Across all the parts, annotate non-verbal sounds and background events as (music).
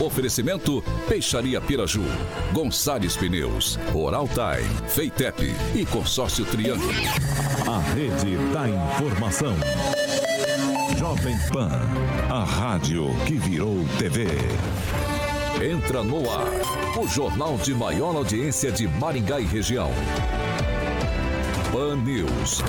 Oferecimento Peixaria Piraju, Gonçalves Pneus, Oral Time, Feitep e Consórcio Triângulo. A rede da informação. Jovem Pan, a rádio que virou TV. Entra no ar, o jornal de maior audiência de Maringá e região. Pan News.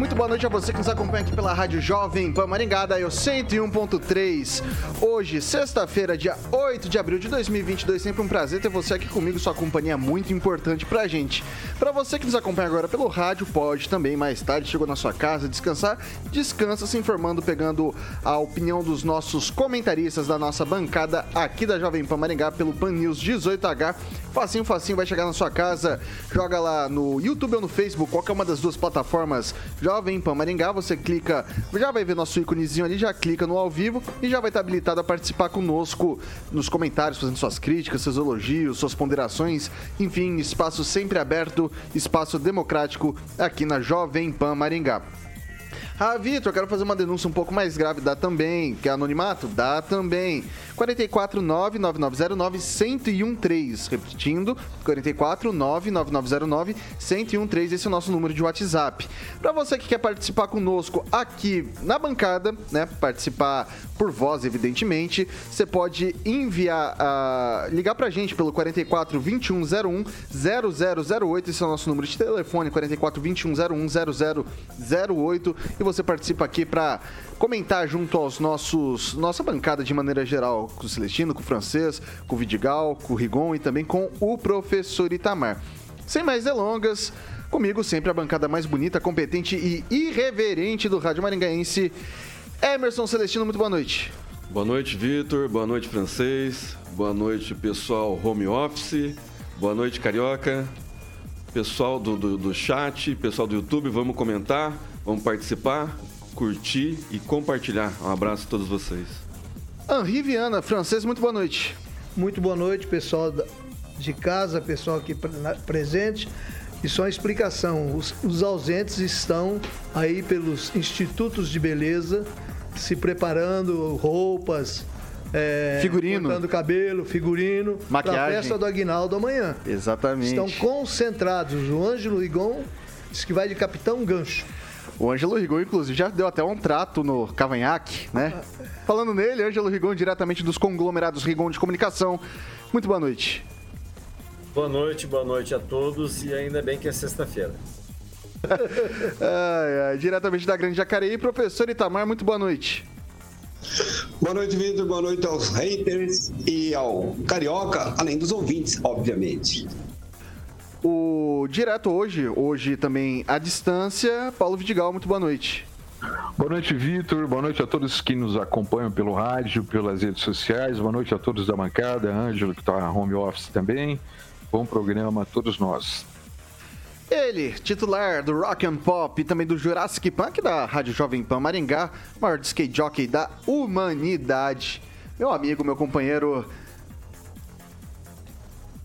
Muito boa noite a você que nos acompanha aqui pela Rádio Jovem Pan Maringá, da eu 101.3. Hoje, sexta-feira, dia 8 de abril de 2022. Sempre um prazer ter você aqui comigo, sua companhia é muito importante pra gente. Pra você que nos acompanha agora pelo rádio, pode também mais tarde, chegou na sua casa, descansar, descansa se informando, pegando a opinião dos nossos comentaristas da nossa bancada aqui da Jovem Pan Maringá pelo Pan News 18H. Facinho, facinho, vai chegar na sua casa, joga lá no YouTube ou no Facebook, qualquer uma das duas plataformas Jovem Pan Maringá, você clica, já vai ver nosso íconezinho ali, já clica no ao vivo e já vai estar habilitado a participar conosco nos comentários, fazendo suas críticas, seus elogios, suas ponderações, enfim, espaço sempre aberto, espaço democrático aqui na Jovem Pan Maringá. Ah, Vitor, quero fazer uma denúncia um pouco mais grave. Dá também. Quer anonimato? Dá também. 449-9909-1013. Repetindo, 449-9909-1013. Esse é o nosso número de WhatsApp. Para você que quer participar conosco aqui na bancada, né? Participar por voz, evidentemente, você pode enviar, uh, ligar pra gente pelo 44 2101 0008. Esse é o nosso número de telefone, 44 2101 0008. E você participa aqui para comentar junto aos nossos nossa bancada de maneira geral, com o Celestino, com o Francês, com o Vidigal, com o Rigon e também com o professor Itamar. Sem mais delongas, comigo sempre a bancada mais bonita, competente e irreverente do Rádio Maringaense, Emerson Celestino, muito boa noite. Boa noite, Vitor. Boa noite, francês. Boa noite, pessoal home office. Boa noite, carioca. Pessoal do, do, do chat, pessoal do YouTube, vamos comentar, vamos participar, curtir e compartilhar. Um abraço a todos vocês. Henri Viana, francês, muito boa noite. Muito boa noite, pessoal de casa, pessoal aqui presente. E só uma explicação: os, os ausentes estão aí pelos institutos de beleza, se preparando, roupas, é, figurino. cortando cabelo, figurino, Maquiagem. para a festa do Aguinaldo amanhã. Exatamente. Estão concentrados. O Ângelo Rigon disse que vai de Capitão Gancho. O Ângelo Rigon, inclusive, já deu até um trato no Cavanhaque, né? Falando nele, Ângelo Rigon, diretamente dos conglomerados Rigon de Comunicação. Muito boa noite. Boa noite, boa noite a todos e ainda bem que é sexta-feira. Ai, ai, diretamente da Grande Jacareí, professor Itamar, muito boa noite. Boa noite, Vitor. Boa noite aos haters e ao Carioca, além dos ouvintes, obviamente. O direto hoje, hoje também à distância, Paulo Vidigal, muito boa noite. Boa noite, Vitor. Boa noite a todos que nos acompanham pelo rádio, pelas redes sociais. Boa noite a todos da bancada, Ângelo, que está home office também. Bom programa a todos nós. Ele, titular do Rock and Pop e também do Jurassic Punk da Rádio Jovem Pan Maringá, maior skate jockey da humanidade. Meu amigo, meu companheiro.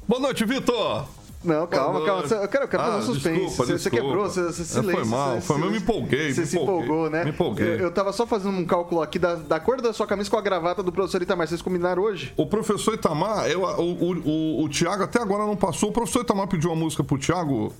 Boa noite, Vitor! Não, calma, calma. Eu quero, eu quero fazer um suspense. Desculpa, você, desculpa. você quebrou, você, você silêncio. Foi mal, foi mal, eu me empolguei. Você me se empolguei, empolgou, né? Me empolguei. Eu, eu tava só fazendo um cálculo aqui da, da cor da sua camisa com a gravata do professor Itamar. Vocês combinaram hoje? O professor Itamar, eu, o, o, o, o Thiago até agora não passou. O professor Itamar pediu uma música pro Thiago,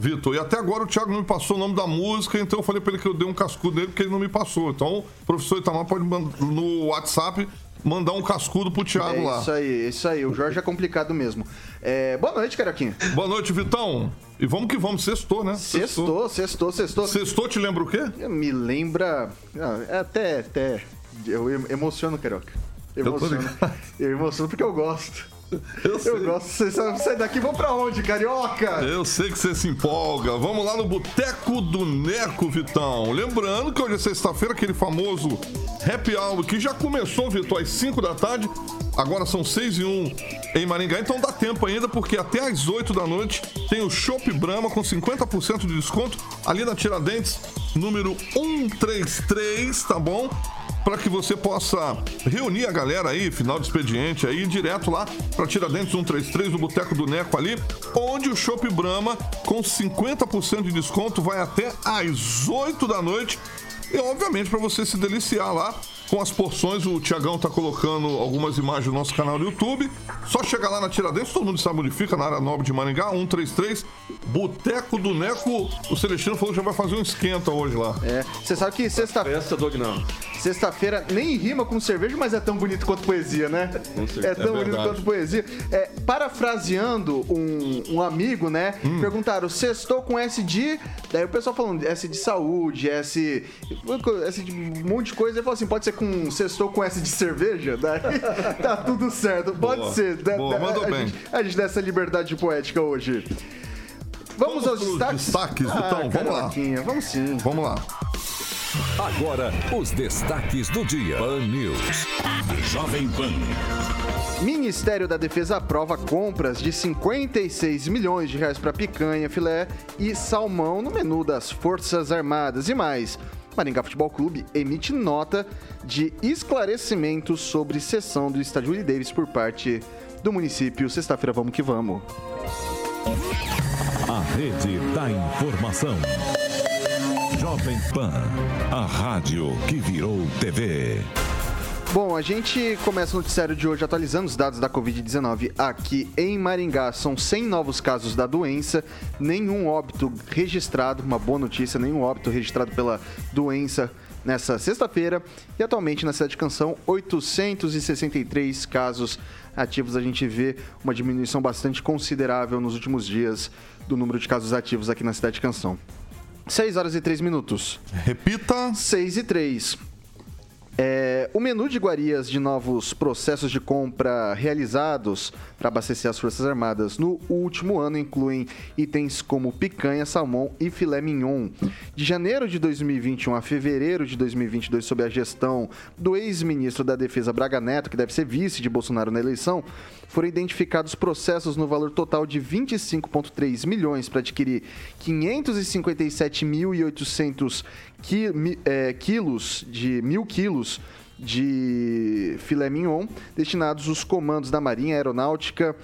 Vitor, e até agora o Thiago não me passou o nome da música, então eu falei pra ele que eu dei um cascudo nele porque ele não me passou. Então, o professor Itamar pode mandar no WhatsApp mandar um cascudo pro Thiago é lá. Isso aí, isso aí. O Jorge é complicado mesmo. É, boa noite, Caraquinha. Boa noite, Vitão. E vamos que vamos, sextou, né? Sextou, sextou, sextou. Sextou te lembra o quê? Me lembra. Ah, é até, até. Eu emociono, Carioca. Eu Eu tô emociono. ligado. Eu emociono porque eu gosto. Eu, sei. Eu gosto. Você sai daqui, vou pra onde, Carioca? Eu sei que você se empolga. Vamos lá no Boteco do Neco, Vitão. Lembrando que hoje é sexta-feira, aquele famoso happy hour que já começou, Vitor, às 5 da tarde. Agora são 6 e 1 em Maringá, então dá tempo ainda, porque até às 8 da noite tem o Chopp Brahma com 50% de desconto ali na Tiradentes, número 133, tá bom? Para que você possa reunir a galera aí, final de expediente aí, direto lá para Tiradentes 133, no Boteco do Neco ali, onde o Chopp Brahma com 50% de desconto vai até às 8 da noite. E, obviamente, para você se deliciar lá com as porções. O Tiagão tá colocando algumas imagens no nosso canal do YouTube. Só chegar lá na Tiradentes, todo mundo sabe onde fica, na área nobre de Maringá, 133, Boteco do Neco. O Celestino falou que já vai fazer um esquenta hoje lá. É, você sabe que sexta... Festa do Agnaldo. sexta-feira nem rima com cerveja, mas é tão bonito quanto poesia, né? Com certeza. É tão É bonito quanto poesia. É, parafraseando um, um amigo, né? Hum. Perguntaram, sextou com S de... Daí o pessoal falando S de saúde, S... S de um monte de coisa. Ele falou assim, pode ser com sextou com S de cerveja? Daí (laughs) tá tudo certo. Pode Boa. ser. Da- Boa, da- mandou a, bem. Gente, a gente dá essa liberdade poética hoje. Vamos, Vamos aos destaques? destaques, Vitão, vamos lá. Vamos sim. Vamos lá. Agora, os destaques do dia. Pan News. Jovem Pan. Ministério da Defesa aprova compras de 56 milhões de reais para picanha, filé e salmão no menu das Forças Armadas e mais. Maringá Futebol Clube emite nota de esclarecimento sobre cessão do estádio Willie Davis por parte do município. Sexta-feira, vamos que vamos. A rede da informação. Jovem Pan. A rádio que virou TV. Bom, a gente começa o noticiário de hoje atualizando os dados da Covid-19 aqui em Maringá. São 100 novos casos da doença, nenhum óbito registrado, uma boa notícia, nenhum óbito registrado pela doença nessa sexta-feira. E atualmente na cidade de Canção, 863 casos ativos. A gente vê uma diminuição bastante considerável nos últimos dias do número de casos ativos aqui na cidade de Canção. 6 horas e 3 minutos. Repita. 6 e 3. É, o menu de iguarias de novos processos de compra realizados para abastecer as Forças Armadas no último ano incluem itens como picanha, salmão e filé mignon. De janeiro de 2021 a fevereiro de 2022, sob a gestão do ex-ministro da Defesa Braga Neto, que deve ser vice de Bolsonaro na eleição, foram identificados processos no valor total de 25,3 milhões para adquirir 557.800 qui, é, quilos de mil quilos de filé mignon destinados aos comandos da Marinha Aeronáutica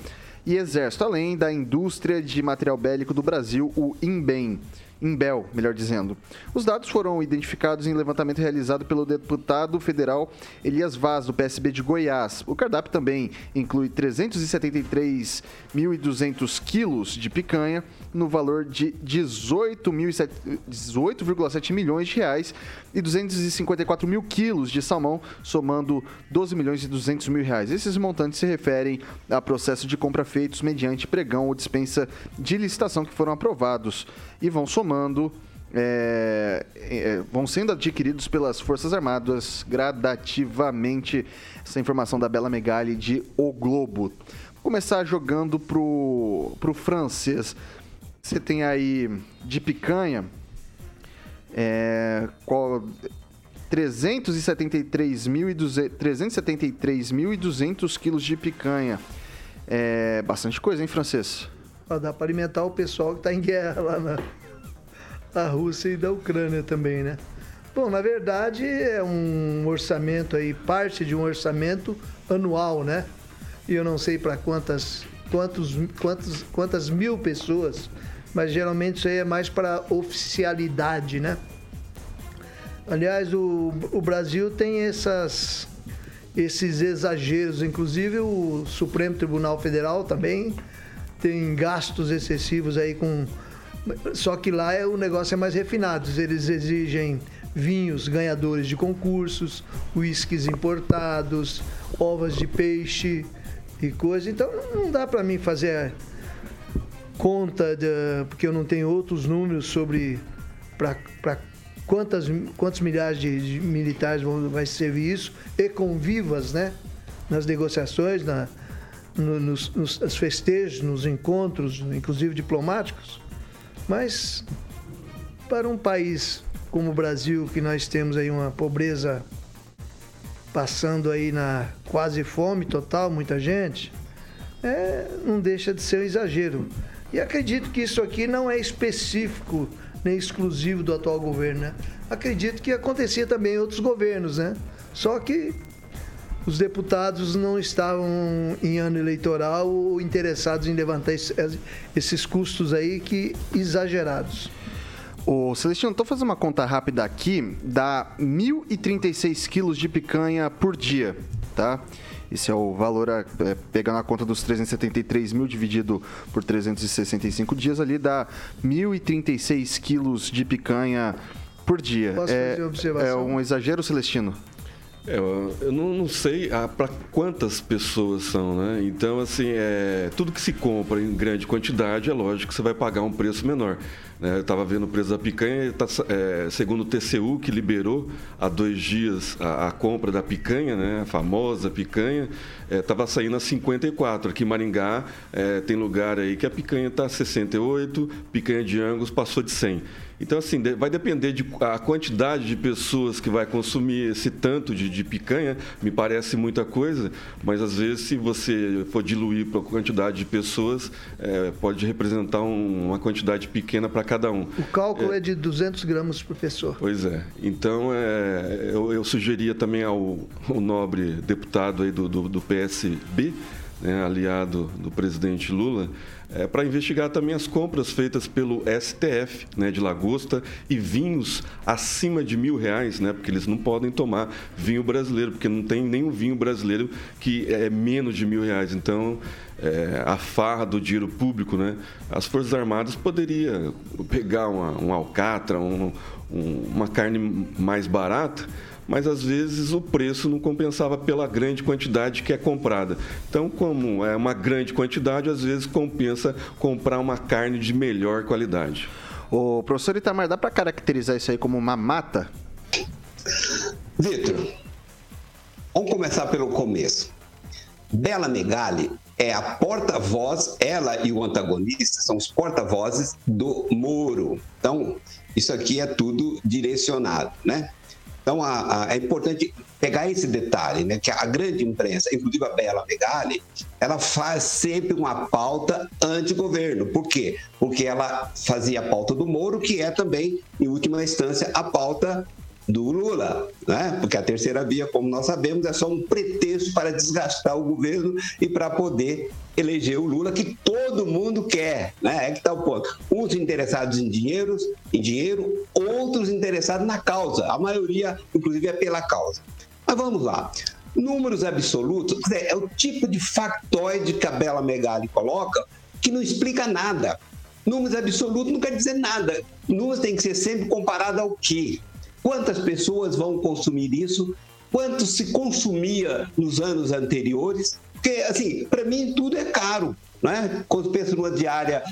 e Exército, além da indústria de material bélico do Brasil, o INBEM. Imbel, melhor dizendo. Os dados foram identificados em levantamento realizado pelo deputado federal Elias Vaz, do PSB de Goiás. O cardápio também inclui 373.200 quilos de picanha, no valor de 18,7 18,7 milhões de reais, e 254 mil quilos de salmão, somando 12 milhões e 200 mil reais. Esses montantes se referem a processo de compra feitos mediante pregão ou dispensa de licitação que foram aprovados e vão somando é, é, vão sendo adquiridos pelas Forças Armadas gradativamente. Essa informação da Bela Megali de O Globo. Vou começar jogando pro, pro francês. Você tem aí de picanha. É, qual, 373.200 373.200 quilos de picanha. É bastante coisa, hein, francês? Pra dar para alimentar o pessoal que está em guerra lá na, na Rússia e da Ucrânia também, né? Bom, na verdade é um orçamento aí, parte de um orçamento anual, né? E eu não sei para quantas, quantos, quantos, quantas mil pessoas, mas geralmente isso aí é mais para oficialidade, né? Aliás, o, o Brasil tem essas, esses exageros, inclusive o Supremo Tribunal Federal também tem gastos excessivos aí com. Só que lá é, o negócio é mais refinado. Eles exigem vinhos ganhadores de concursos, uísques importados, ovas de peixe e coisa. Então não dá para mim fazer conta, de, porque eu não tenho outros números sobre para quantas, quantos milhares de, militares vão, vai servir isso, e com vivas, né? Nas negociações, na, no, nos, nos nos festejos, nos encontros, inclusive diplomáticos. Mas para um país como o Brasil, que nós temos aí uma pobreza passando aí na quase fome total, muita gente, é, não deixa de ser um exagero. E acredito que isso aqui não é específico nem exclusivo do atual governo, né? Acredito que acontecia também em outros governos, né? Só que os deputados não estavam em ano eleitoral ou interessados em levantar esse- esses custos aí que exagerados. Ô, Celestino, tô fazendo uma conta rápida aqui, dá 1.036 quilos de picanha por dia, tá? Esse é o valor, é, pegando a conta dos 373 mil dividido por 365 dias, ali dá 1.036 quilos de picanha por dia. Posso é, fazer uma observação? é um exagero, Celestino? É, eu não, não sei ah, para quantas pessoas são, né? Então, assim, é, tudo que se compra em grande quantidade, é lógico que você vai pagar um preço menor. né? Eu estava vendo o preço da picanha, tá, é, segundo o TCU, que liberou há dois dias a, a compra da picanha, né? A famosa picanha, estava saindo a 54. Aqui em Maringá é, tem lugar aí que a picanha está 68, picanha de Angus passou de 100. Então, assim, vai depender de a quantidade de pessoas que vai consumir esse tanto de, de picanha, me parece muita coisa, mas às vezes, se você for diluir para a quantidade de pessoas, é, pode representar um- uma quantidade pequena para cada um. O cálculo é, de 200 gramas por pessoa. Pois é. Então, é, eu, eu sugeria também ao, ao nobre deputado aí do, do, do PSB, né, aliado do presidente Lula, para investigar também as compras feitas pelo STF né, de lagosta e vinhos acima de mil reais, né, porque eles não podem tomar vinho brasileiro, porque não tem nenhum vinho brasileiro que é menos de mil reais. Então, é, a farra do dinheiro público, né? As Forças Armadas poderia pegar uma, um alcatra, um- um- uma carne mais barata, mas às vezes o preço não compensava pela grande quantidade que é comprada. Então, como é uma grande quantidade, às vezes compensa comprar uma carne de melhor qualidade. Ô, professor Itamar, dá para caracterizar isso aí como uma mata? Vitor, vamos começar pelo começo. Bela Megali é a porta-voz, ela e o antagonista são os porta-vozes do Moro. Então, isso aqui é tudo direcionado, né? Então, a- a- é importante pegar esse detalhe, né? Que a grande imprensa, inclusive a Bela Megali, ela faz sempre uma pauta anti-governo. Por quê? Porque ela fazia a pauta do Moro, que é também, em última instância, a pauta do Lula, né? Porque a terceira via, como nós sabemos, é só um pretexto para desgastar o governo e para poder eleger o Lula que todo mundo quer, né? É que tá o ponto. Uns interessados em dinheiro, em dinheiro, outros interessados na causa. A maioria, inclusive, é pela causa. Mas vamos lá. Números absolutos dizer, é o tipo de factoide que a Bela Megali coloca que não explica nada. Números absolutos não quer dizer nada. Números tem que ser sempre comparado ao quê? Quantas pessoas vão consumir isso? Quanto se consumia nos anos anteriores? Porque, assim, para mim tudo é caro. Né? Quando penso numa diária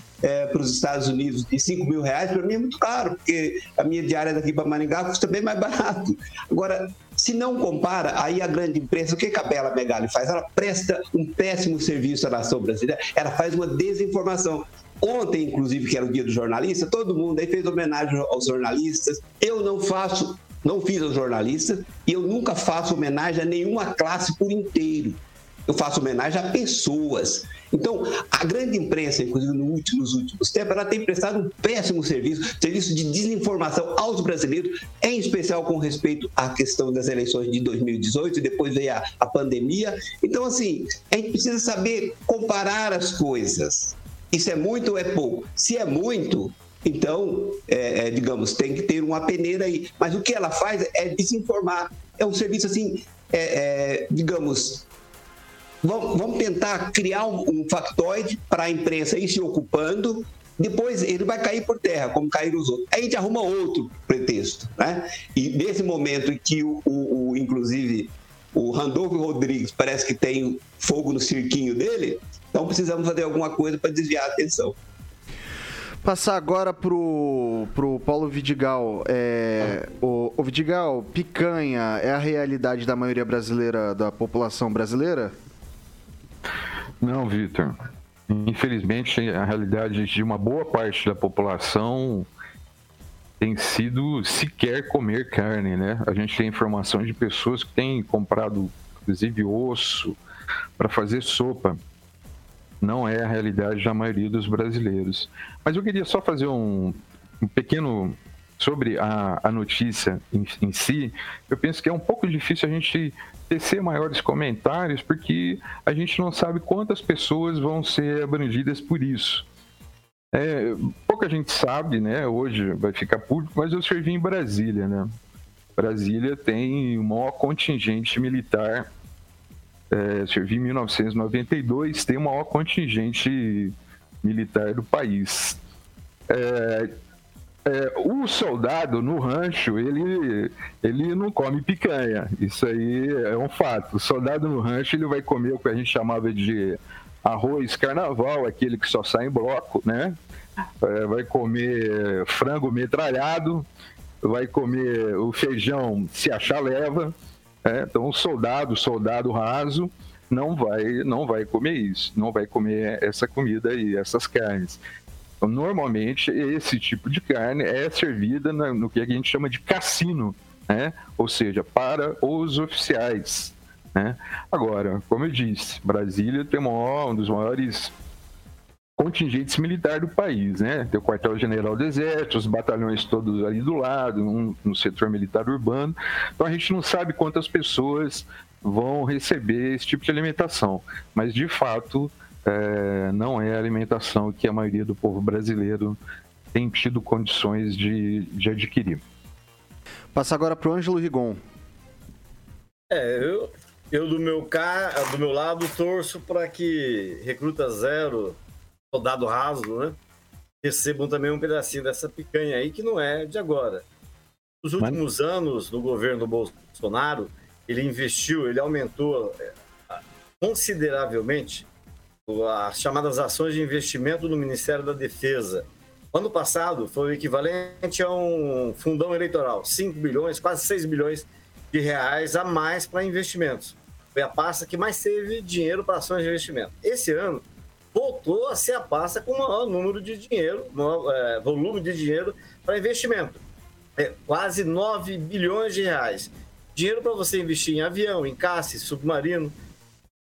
para os Estados Unidos de 5 mil reais, para mim é muito caro, porque a minha diária daqui para Maringá custa bem mais barato. Agora, se não compara, aí a grande imprensa, o que que a Bela Megali faz? Ela presta um péssimo serviço à nação brasileira, ela faz uma desinformação. Ontem, inclusive, que era o dia do jornalista, todo mundo aí fez homenagem aos jornalistas. Eu não faço, não fiz aos jornalistas e eu nunca faço homenagem a nenhuma classe por inteiro. Eu faço homenagem a pessoas. Então, a grande imprensa, inclusive nos últimos tempos, ela tem prestado um péssimo serviço, serviço de desinformação aos brasileiros, em especial com respeito à questão das eleições de 2018, e depois veio a, a pandemia. Então, assim, a gente precisa saber comparar as coisas. Isso é muito ou é pouco? Se é muito, então, é, é, digamos, tem que ter uma peneira aí. Mas o que ela faz é desinformar. É um serviço assim, é, é, digamos, vamos, vamos tentar criar um, um factoide para a imprensa ir se ocupando. Depois ele vai cair por terra, como caíram os outros. Aí a gente arruma outro pretexto, né? E nesse momento em que o, o- o- inclusive o Randolfo Rodrigues parece que tem fogo no cirquinho dele, então precisamos fazer alguma coisa para desviar a atenção. Passar agora pro, pro Paulo Vidigal. É, o, o Vidigal, picanha é a realidade da maioria brasileira, da população brasileira? Não, Vitor. Infelizmente, a realidade de uma boa parte da população tem sido sequer comer carne, né? A gente tem informação de pessoas que têm comprado, inclusive, osso para fazer sopa. Não é a realidade da maioria dos brasileiros. Mas eu queria só fazer um, um pequeno sobre a, a notícia em, em si. Eu penso que é um pouco difícil a gente tecer maiores comentários, porque a gente não sabe quantas pessoas vão ser abrangidas por isso. É, pouca gente sabe, né? Hoje vai ficar público, mas eu servi em Brasília, né? Brasília tem o maior contingente militar. É, servi em 1992, tem o maior contingente militar do país. É, é, o soldado no rancho, ele, ele não come picanha. Isso aí é um fato. O soldado no rancho, ele vai comer o que a gente chamava de arroz carnaval, aquele que só sai em bloco, né? É, vai comer frango metralhado, vai comer o feijão se achar leva. É? Então, soldado, soldado raso, não vai, não vai comer isso, não vai comer essa comida e essas carnes. Então, normalmente, esse tipo de carne é servida no que a gente chama de cassino, né? ou seja, para os oficiais. Né? Agora, como eu disse, Brasília tem um dos maiores contingentes militares do país, né? Tem o quartel-general do Exército, os batalhões todos ali do lado, um, no setor militar urbano. Então a gente não sabe quantas pessoas vão receber esse tipo de alimentação, mas de fato é, não é a alimentação que a maioria do povo brasileiro tem tido condições de, de adquirir. Passa agora para o Ângelo Rigon. É, eu, eu do meu, cá, do meu lado torço para que Recruta Zero, soldado raso, né, recebam também um pedacinho dessa picanha aí, que não é de agora. Nos últimos anos, no governo Bolsonaro, ele investiu, ele aumentou é, consideravelmente as chamadas ações de investimento no Ministério da Defesa. Ano passado foi o equivalente a um fundão eleitoral, 5 bilhões, quase 6 bilhões de reais a mais para investimentos. Foi a pasta que mais teve dinheiro para ações de investimento. Esse ano voltou a ser a pasta com o maior número de dinheiro, maior, é, volume de dinheiro para investimento. É, quase 9 bilhões de reais. Dinheiro para você investir em avião, em caça, submarino,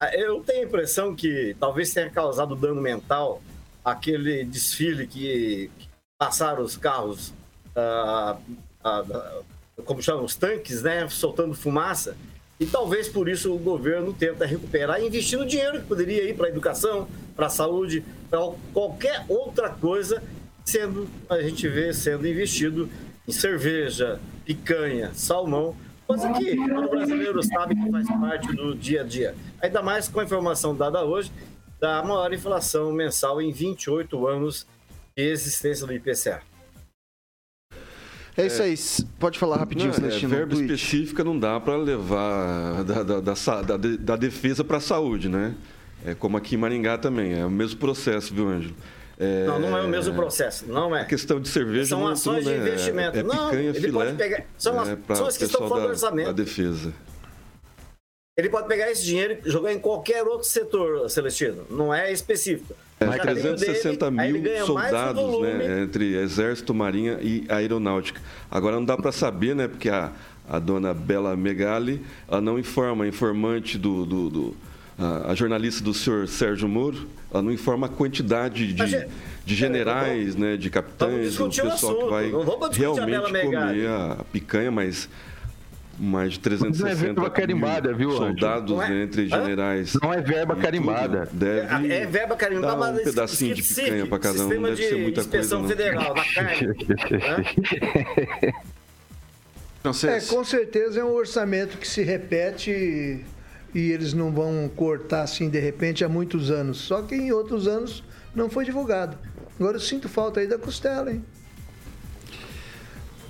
ah, eu tenho a impressão que talvez tenha causado dano mental aquele desfile que passaram os carros, ah, ah, como chamam, os tanques, né, soltando fumaça. E talvez por isso o governo tenta recuperar, investindo dinheiro que poderia ir para a educação, para a saúde, para qualquer outra coisa, sendo a gente vê sendo investido em cerveja, picanha, salmão coisa que todo brasileiro sabe que faz parte do dia a dia. Ainda mais com a informação dada hoje da maior inflação mensal em 28 anos de existência do IPCA. É isso aí. Pode falar rapidinho, não, Celestino. É, verba específica não dá para levar da, da, da, da defesa para a saúde, né? É como aqui em Maringá também, é o mesmo processo, viu, Ângelo? É... Não, não é o mesmo processo, não é. A questão de cerveja São ações de investimento. É, é não, picanha, ele filé, pode pegar. São é, ações que estão fora do orçamento. Da defesa. Ele pode pegar esse dinheiro e jogar em qualquer outro setor, Celestino. Não é específico. É, 360 dele, mil soldados, né, entre Exército, Marinha e Aeronáutica. Agora não dá para saber, né, porque a, a dona Bela Megali, ela não informa, a informante do, do, do a, a, jornalista do senhor Sérgio Moro, ela não informa a quantidade de, gente, de generais, né, de capitães, o pessoal que vai realmente comer a picanha, mas mais de 360 é carimbada, viu, soldados é? entre generais. Não é verba carimbada. Deve é, é verba carimbada, mas um pedacinho de picanha para cada um. Deve de ser muita coisa. Não. Federal, na carne. (laughs) (laughs) é, com certeza é um orçamento que se repete e eles não vão cortar assim de repente há muitos anos. Só que em outros anos não foi divulgado. Agora eu sinto falta aí da costela, hein?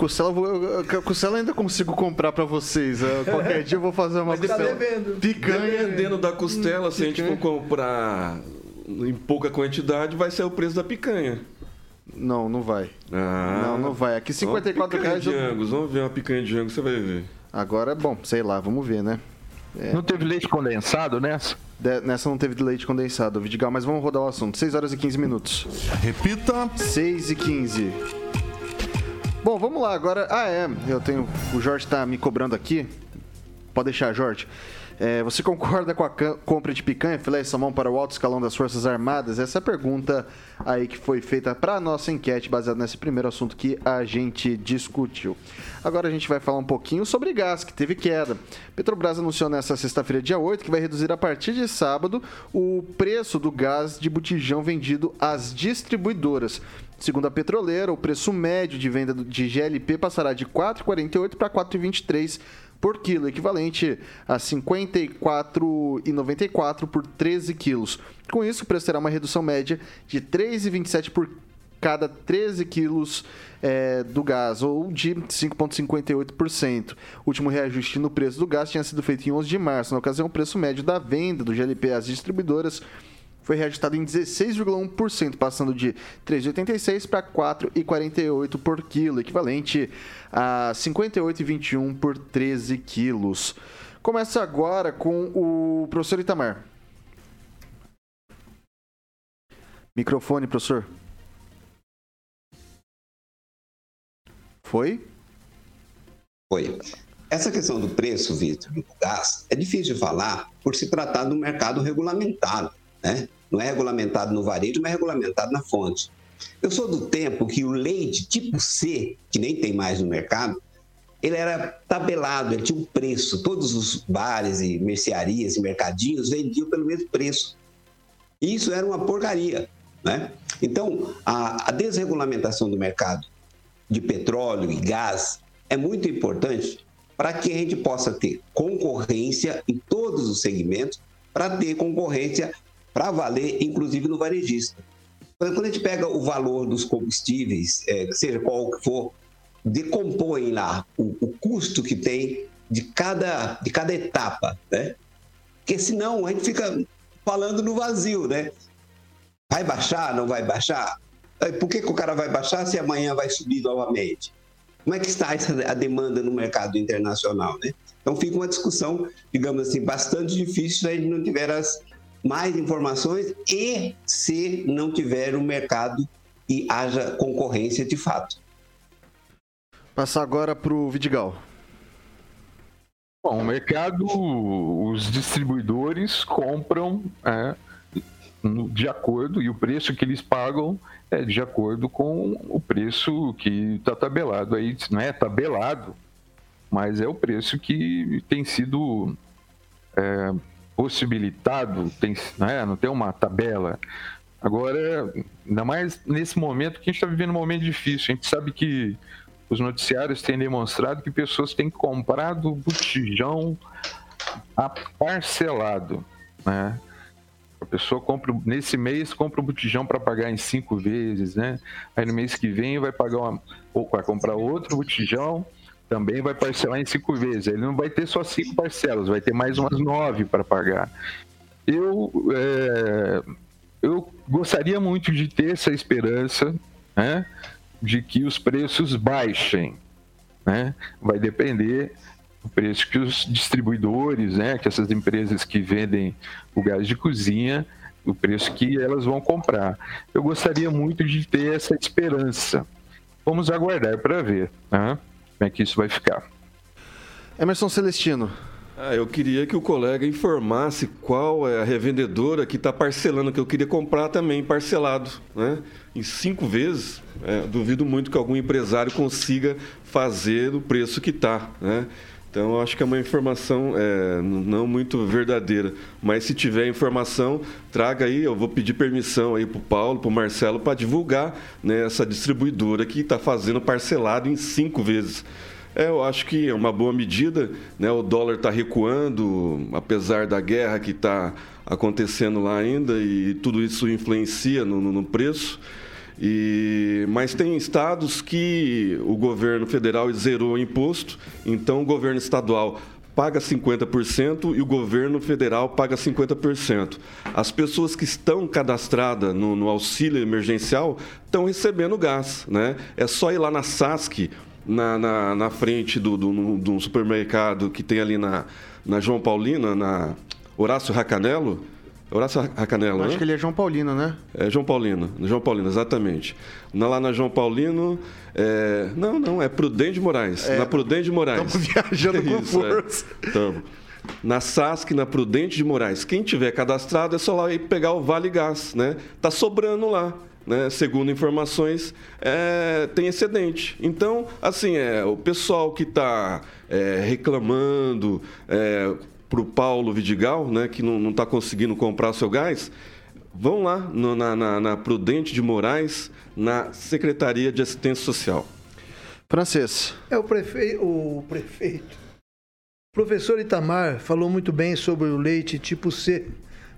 Costela, eu, costela ainda consigo comprar pra vocês. Qualquer dia eu vou fazer uma Mas costela. Picanha dentro da costela, se a gente for comprar em pouca quantidade, vai ser o preço da picanha. Não, não vai. Ah, não, não vai. Aqui 54 reais. De Angus. Vamos ver uma picanha de Angus, você vai ver. Agora é bom, sei lá, vamos ver, né? É. Não teve leite condensado nessa? De, nessa não teve leite condensado, Vidigal, mas vamos rodar o assunto. 6 horas e 15 minutos. Repita. 6 e 15. Bom, vamos lá agora. Ah, é, eu tenho. O Jorge tá me cobrando aqui. Pode deixar, Jorge. É, você (laughs) concorda com a compra de picanha, filé e salmão para o alto escalão das Forças Armadas? Essa é pergunta aí que foi feita para a nossa enquete, baseada nesse primeiro assunto que a gente discutiu. Agora a gente vai falar um pouquinho sobre gás, que teve queda. Petrobras anunciou nessa sexta-feira, dia 8, que vai reduzir a partir de sábado o preço do gás de botijão vendido às distribuidoras. Segundo a petroleira, o preço médio de venda de GLP passará de 4,48 para 4,23 por quilo, equivalente a R$ 54,94 por 13 quilos. Com isso, o preço terá uma redução média de R$ 3,27 por cada 13 quilos é, do gás, ou de 5,58%. O último reajuste no preço do gás tinha sido feito em 11 de março. Na ocasião, o preço médio da venda do GLP às distribuidoras foi reajustado em 16,1%, passando de 3,86 para 4,48 por quilo, equivalente a 58,21 por 13 quilos. Começa agora com o professor Itamar. Microfone, professor. Foi? Foi. Essa questão do preço, Vitor, do gás, é difícil de falar por se tratar de um mercado regulamentado. Né? Não é regulamentado no varejo, mas é regulamentado na fonte. Eu sou do tempo que o leite tipo C, que nem tem mais no mercado, ele era tabelado, ele tinha um preço. Todos os bares e mercearias e mercadinhos vendiam pelo mesmo preço. E isso era uma porcaria. Né? Então, a, a desregulamentação do mercado de petróleo e gás é muito importante para que a gente possa ter concorrência em todos os segmentos, para ter concorrência para valer, inclusive no varejista. Quando a gente pega o valor dos combustíveis, é, seja qual que for, decompõe lá o, o, custo que tem de cada, de cada etapa, né? Porque senão a gente fica falando no vazio, né? Vai baixar, não vai baixar? Por que, que o cara vai baixar se amanhã vai subir novamente? Como é que está essa, a demanda no mercado internacional, né? Então fica uma discussão, digamos assim, bastante difícil se a gente não tiver as, mais informações e se não tiver um mercado e haja concorrência de fato. Passar agora para o Vidigal. Bom, o mercado, os distribuidores compram é, de acordo e o preço que eles pagam é de acordo com o preço que está tabelado aí, não é tabelado, mas é o preço que tem sido é, possibilitado, tem, né, não tem uma tabela. Agora, ainda mais nesse momento que a gente está vivendo um momento difícil, a gente sabe que os noticiários têm demonstrado que pessoas têm comprado botijão parcelado, né? A pessoa compra nesse mês compra um botijão para pagar em cinco vezes, né? Aí no mês que vem vai pagar uma, ou vai comprar outro botijão também vai parcelar em cinco vezes. Ele não vai ter só cinco parcelas, vai ter mais umas nove para pagar. Eu, é, eu gostaria muito de ter essa esperança né, de que os preços baixem. Né? Vai depender do preço que os distribuidores, né, que essas empresas que vendem o gás de cozinha, o preço que elas vão comprar. Eu gostaria muito de ter essa esperança. Vamos aguardar para ver. Né? Como é que isso vai ficar. Emerson Celestino. Ah, eu queria que o colega informasse qual é a revendedora que está parcelando, que eu queria comprar também parcelado, né? Em cinco vezes. É, duvido muito que algum empresário consiga fazer o preço que está, né? Então, eu acho que é uma informação é, não muito verdadeira. Mas se tiver informação, traga aí. Eu vou pedir permissão aí para o Paulo, para o Marcelo, para divulgar né, essa distribuidora que está fazendo parcelado em cinco vezes. É, eu acho que é uma boa medida. Né? O dólar está recuando, apesar da guerra que está acontecendo lá ainda, e tudo isso influencia no, no preço. E, mas tem estados que o governo federal zerou o imposto, então o governo estadual paga 50% e o governo federal paga 50%. As pessoas que estão cadastradas no, no auxílio emergencial estão recebendo gás. Né? É só ir lá na SASC, na, na, na frente do, do, do, supermercado que tem ali na, na João Paulina, na Horácio Racanelo Horácio Racanelo, Acho né? que ele é João Paulino, né? É João Paulino, João Paulino, exatamente. Na, lá na João Paulino, é... não, não, é Prudente Moraes. É, na Prudente Moraes. Estamos viajando (laughs) com Isso, é. força. Então, na SASC, na Prudente de Moraes. Quem tiver cadastrado é só lá ir pegar o Vale Gás, né? Tá sobrando lá. Né, segundo informações, é, tem excedente. Então, assim, é, o pessoal que está é, reclamando é, para o Paulo Vidigal, né, que não está conseguindo comprar seu gás, vão lá no, na, na, na Prudente de Moraes, na Secretaria de Assistência Social. Francês. É o, prefe... o prefeito. O professor Itamar falou muito bem sobre o leite tipo C.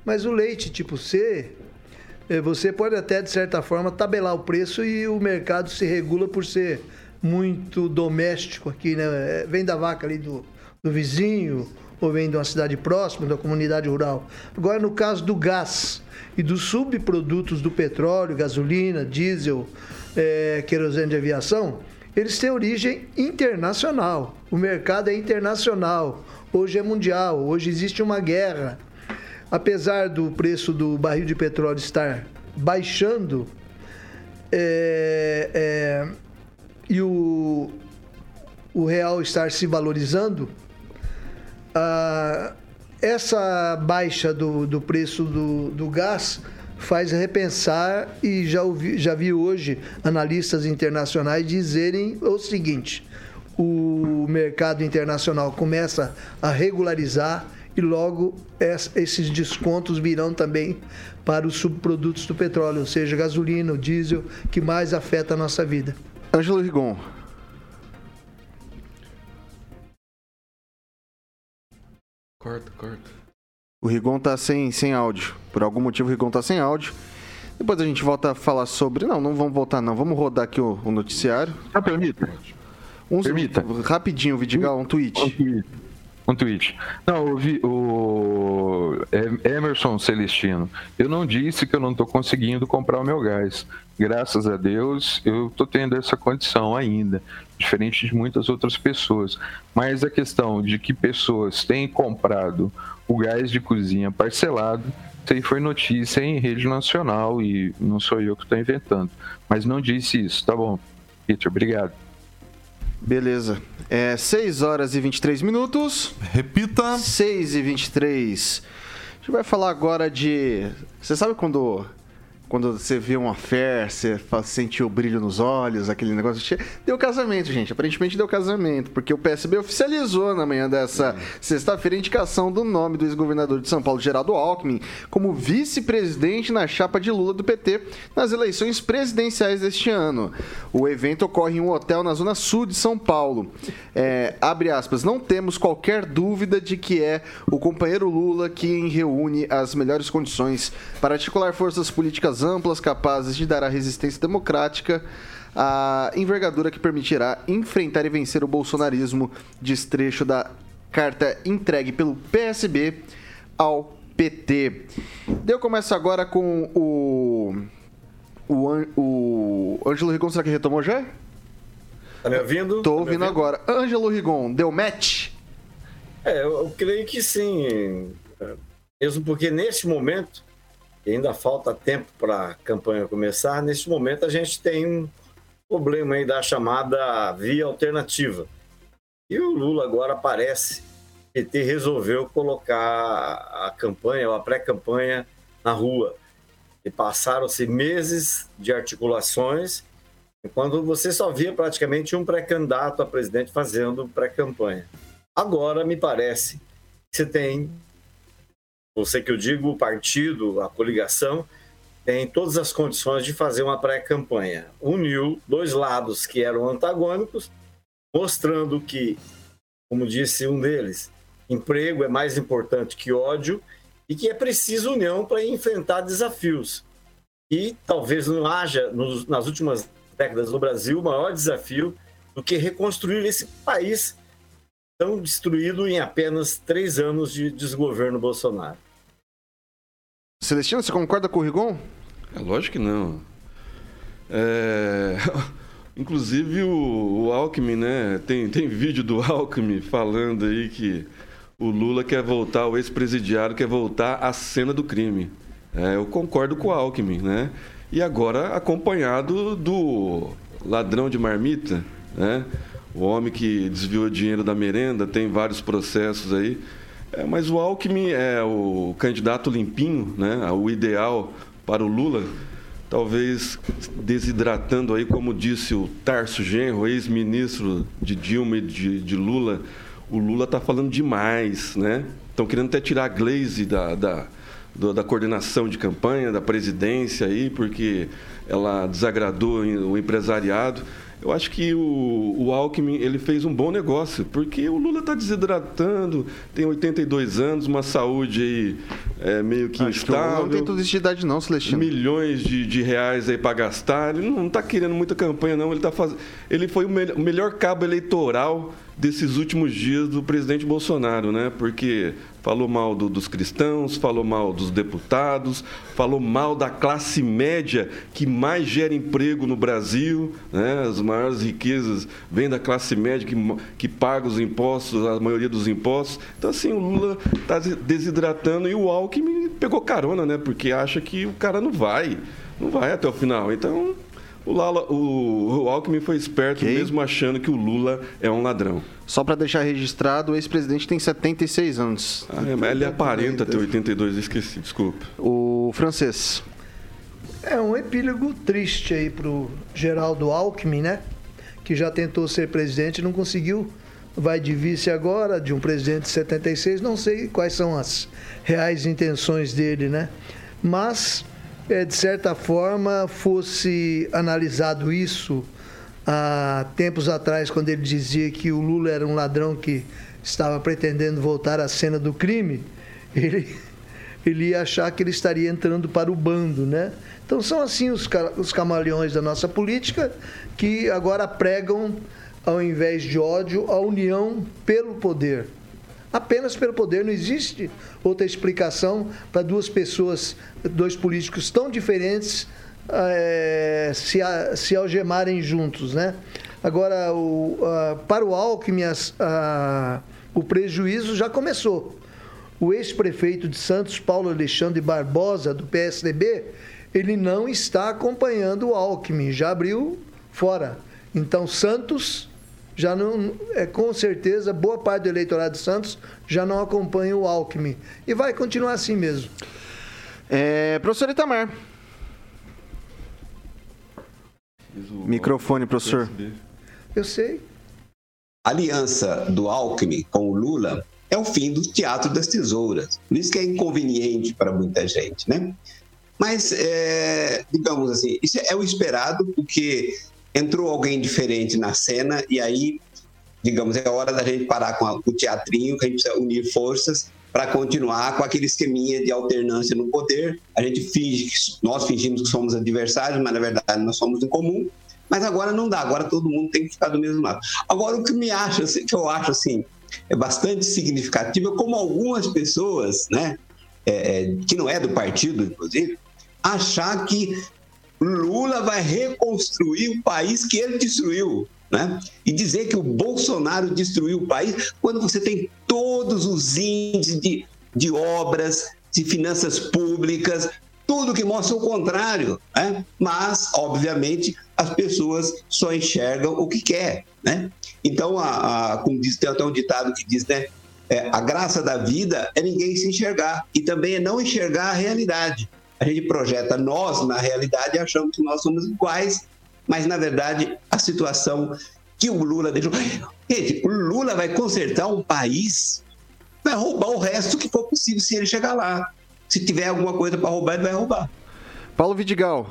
Mas o leite tipo C, eh, você pode até, de certa forma, tabelar o preço e o mercado se regula por ser muito doméstico aqui, né? É, vem da vaca ali do, do vizinho, ou vem de uma cidade próxima, da comunidade rural. Agora, no caso do gás e dos subprodutos do petróleo, gasolina, diesel, é, querosene de aviação, eles têm origem internacional. O mercado é internacional. Hoje é mundial. Hoje existe uma guerra. Apesar do preço do barril de petróleo estar baixando é, é, e o, o real estar se valorizando, ah, essa baixa do, do preço do, do gás faz repensar e já, ouvi, já vi hoje analistas internacionais dizerem o seguinte: o mercado internacional começa a regularizar e logo esses descontos virão também para os subprodutos do petróleo, ou seja, gasolina, diesel, que mais afeta a nossa vida. Ângelo Rigon. Corta, corta. O Rigon tá sem, sem áudio. Por algum motivo o Rigon tá sem áudio. Depois a gente volta a falar sobre. Não, não vamos voltar, não. Vamos rodar aqui o, o noticiário. Ah, permita. Um, Permita. Rapidinho, Vidigal, um tweet. Um tweet. Um tweet. Não, eu vi o Emerson Celestino. Eu não disse que eu não estou conseguindo comprar o meu gás. Graças a Deus, eu estou tendo essa condição ainda, diferente de muitas outras pessoas. Mas a questão de que pessoas têm comprado o gás de cozinha parcelado. Isso aí foi notícia em rede nacional e não sou eu que estou inventando. Mas não disse isso, tá bom. Peter, obrigado. Beleza. É 6 horas e 23 minutos. Repita. 6 e 23. A gente vai falar agora de. Você sabe quando quando você vê uma fé, você sentiu o brilho nos olhos, aquele negócio. Deu casamento, gente. Aparentemente deu casamento, porque o PSB oficializou na manhã dessa sexta-feira a indicação do nome do ex-governador de São Paulo, Geraldo Alckmin, como vice-presidente na chapa de Lula do PT nas eleições presidenciais deste ano. O evento ocorre em um hotel na zona sul de São Paulo. É, abre aspas, não temos qualquer dúvida de que é o companheiro Lula quem reúne as melhores condições para articular forças políticas amplas capazes de dar à resistência democrática a envergadura que permitirá enfrentar e vencer o bolsonarismo, destrecho da carta entregue pelo PSB ao PT. Eu começo agora com o. O, o Ângelo Rigon, será que retomou já? Tá me ouvindo? Tô tá ouvindo agora. Ângelo Rigon, deu match? É, eu, eu creio que sim. Mesmo porque neste momento e ainda falta tempo para a campanha começar, neste momento a gente tem um problema aí da chamada via alternativa. E o Lula agora parece que PT resolveu colocar a campanha, ou a pré-campanha na rua. E passaram-se meses de articulações, enquanto você só via praticamente um pré-candidato a presidente fazendo pré-campanha. Agora, me parece você tem você que eu digo, o partido, a coligação, tem todas as condições de fazer uma pré-campanha. Uniu dois lados que eram antagônicos, mostrando que, como disse um deles, emprego é mais importante que ódio e que é preciso união para enfrentar desafios. E talvez não haja, nos, nas últimas décadas no Brasil, o maior desafio do que reconstruir esse país tão destruído em apenas três anos de desgoverno Bolsonaro. Celestino, você concorda com o Rigon? É lógico que não. É... (laughs) Inclusive o, o, Alckmin, né? Tem, tem vídeo do Alckmin falando aí que o Lula quer voltar, o ex-presidiário quer voltar à cena do crime. É, eu concordo com o Alckmin, né? E agora acompanhado do ladrão de marmita, né? O homem que desviou dinheiro da merenda, tem vários processos aí. É, mas o Alckmin é o candidato limpinho, né? O ideal para o Lula. Talvez desidratando aí, como disse o Tarso Genro, ex-ministro de Dilma e de, de Lula, o Lula está falando demais, né? Estão querendo até tirar a Glaze da, da, da coordenação de campanha, da presidência aí, porque ela desagradou o empresariado. Eu acho que o, o Alckmin ele fez um bom negócio, porque o Lula está desidratando, tem 82 anos, uma saúde aí é, meio que acho instável. Que não tem tudo isso de idade não, Celestino. Milhões de, de reais aí para gastar. Ele não está querendo muita campanha, não. Ele, tá faz... ele foi o, me... o melhor cabo eleitoral desses últimos dias do presidente Bolsonaro, né? Porque falou mal do, dos cristãos, falou mal dos deputados, falou mal da classe média que mais gera emprego no Brasil, né? as maiores riquezas vêm da classe média que, que paga os impostos, a maioria dos impostos. Então, assim, o Lula está desidratando e o Alckmin pegou carona, né? Porque acha que o cara não vai, não vai até o final. Então, o, Lala, o, o Alckmin foi esperto okay. mesmo achando que o Lula é um ladrão. Só para deixar registrado, o ex-presidente tem 76 anos. Ah, é, ele aparenta ter 82, esqueci, desculpa. O francês. É um epílogo triste aí pro Geraldo Alckmin, né? Que já tentou ser presidente e não conseguiu. Vai de vice agora, de um presidente de 76. Não sei quais são as reais intenções dele, né? Mas de certa forma, fosse analisado isso há tempos atrás, quando ele dizia que o Lula era um ladrão que estava pretendendo voltar à cena do crime, ele, (laughs) ele ia achar que ele estaria entrando para o bando, né? Então são assim os, os camaleões da nossa política que agora pregam, ao invés de ódio, a união pelo poder apenas pelo poder. Não existe outra explicação para duas pessoas, dois políticos tão diferentes é, se, se algemarem juntos, né? Agora, o, para o Alckmin, o prejuízo já começou. O ex-prefeito de Santos, Paulo Alexandre Barbosa, do PSDB, ele não está acompanhando o Alckmin, já abriu fora. Então, Santos já não é com certeza boa parte do eleitorado de Santos já não acompanha o Alckmin e vai continuar assim mesmo. É, professor Itamar. Microfone, professor. Eu sei. A aliança do Alckmin com o Lula é o fim do teatro das tesouras. Por isso que é inconveniente para muita gente, né? Mas, é, digamos assim, isso é o esperado, porque entrou alguém diferente na cena e aí, digamos, é hora da gente parar com, o teatrinho, que a gente precisa unir forças para continuar com aquele esqueminha de alternância no poder. A gente finge que nós fingimos que somos adversários, mas na verdade nós somos em comum. Mas agora não dá, agora todo mundo tem que ficar do mesmo lado. Agora o que me acha, que eu acho assim, é bastante significativo, é como algumas pessoas, né, é, é, que não é do partido, inclusive, achar que Lula vai reconstruir o país que ele destruiu. Né? E dizer que o Bolsonaro destruiu o país quando você tem todos os índices de, de obras, de finanças públicas, tudo que mostra o contrário. Né? Mas, obviamente, as pessoas só enxergam o que quer. Né? Então, a, a, como diz, tem até um ditado que diz, né? É, a graça da vida é ninguém se enxergar e também é não enxergar a realidade a gente projeta nós na realidade achando que nós somos iguais, mas na verdade a situação que o Lula deixou. Gente, o Lula vai consertar um país, vai roubar o resto que for possível se ele chegar lá. Se tiver alguma coisa para roubar, ele vai roubar. Paulo Vidigal.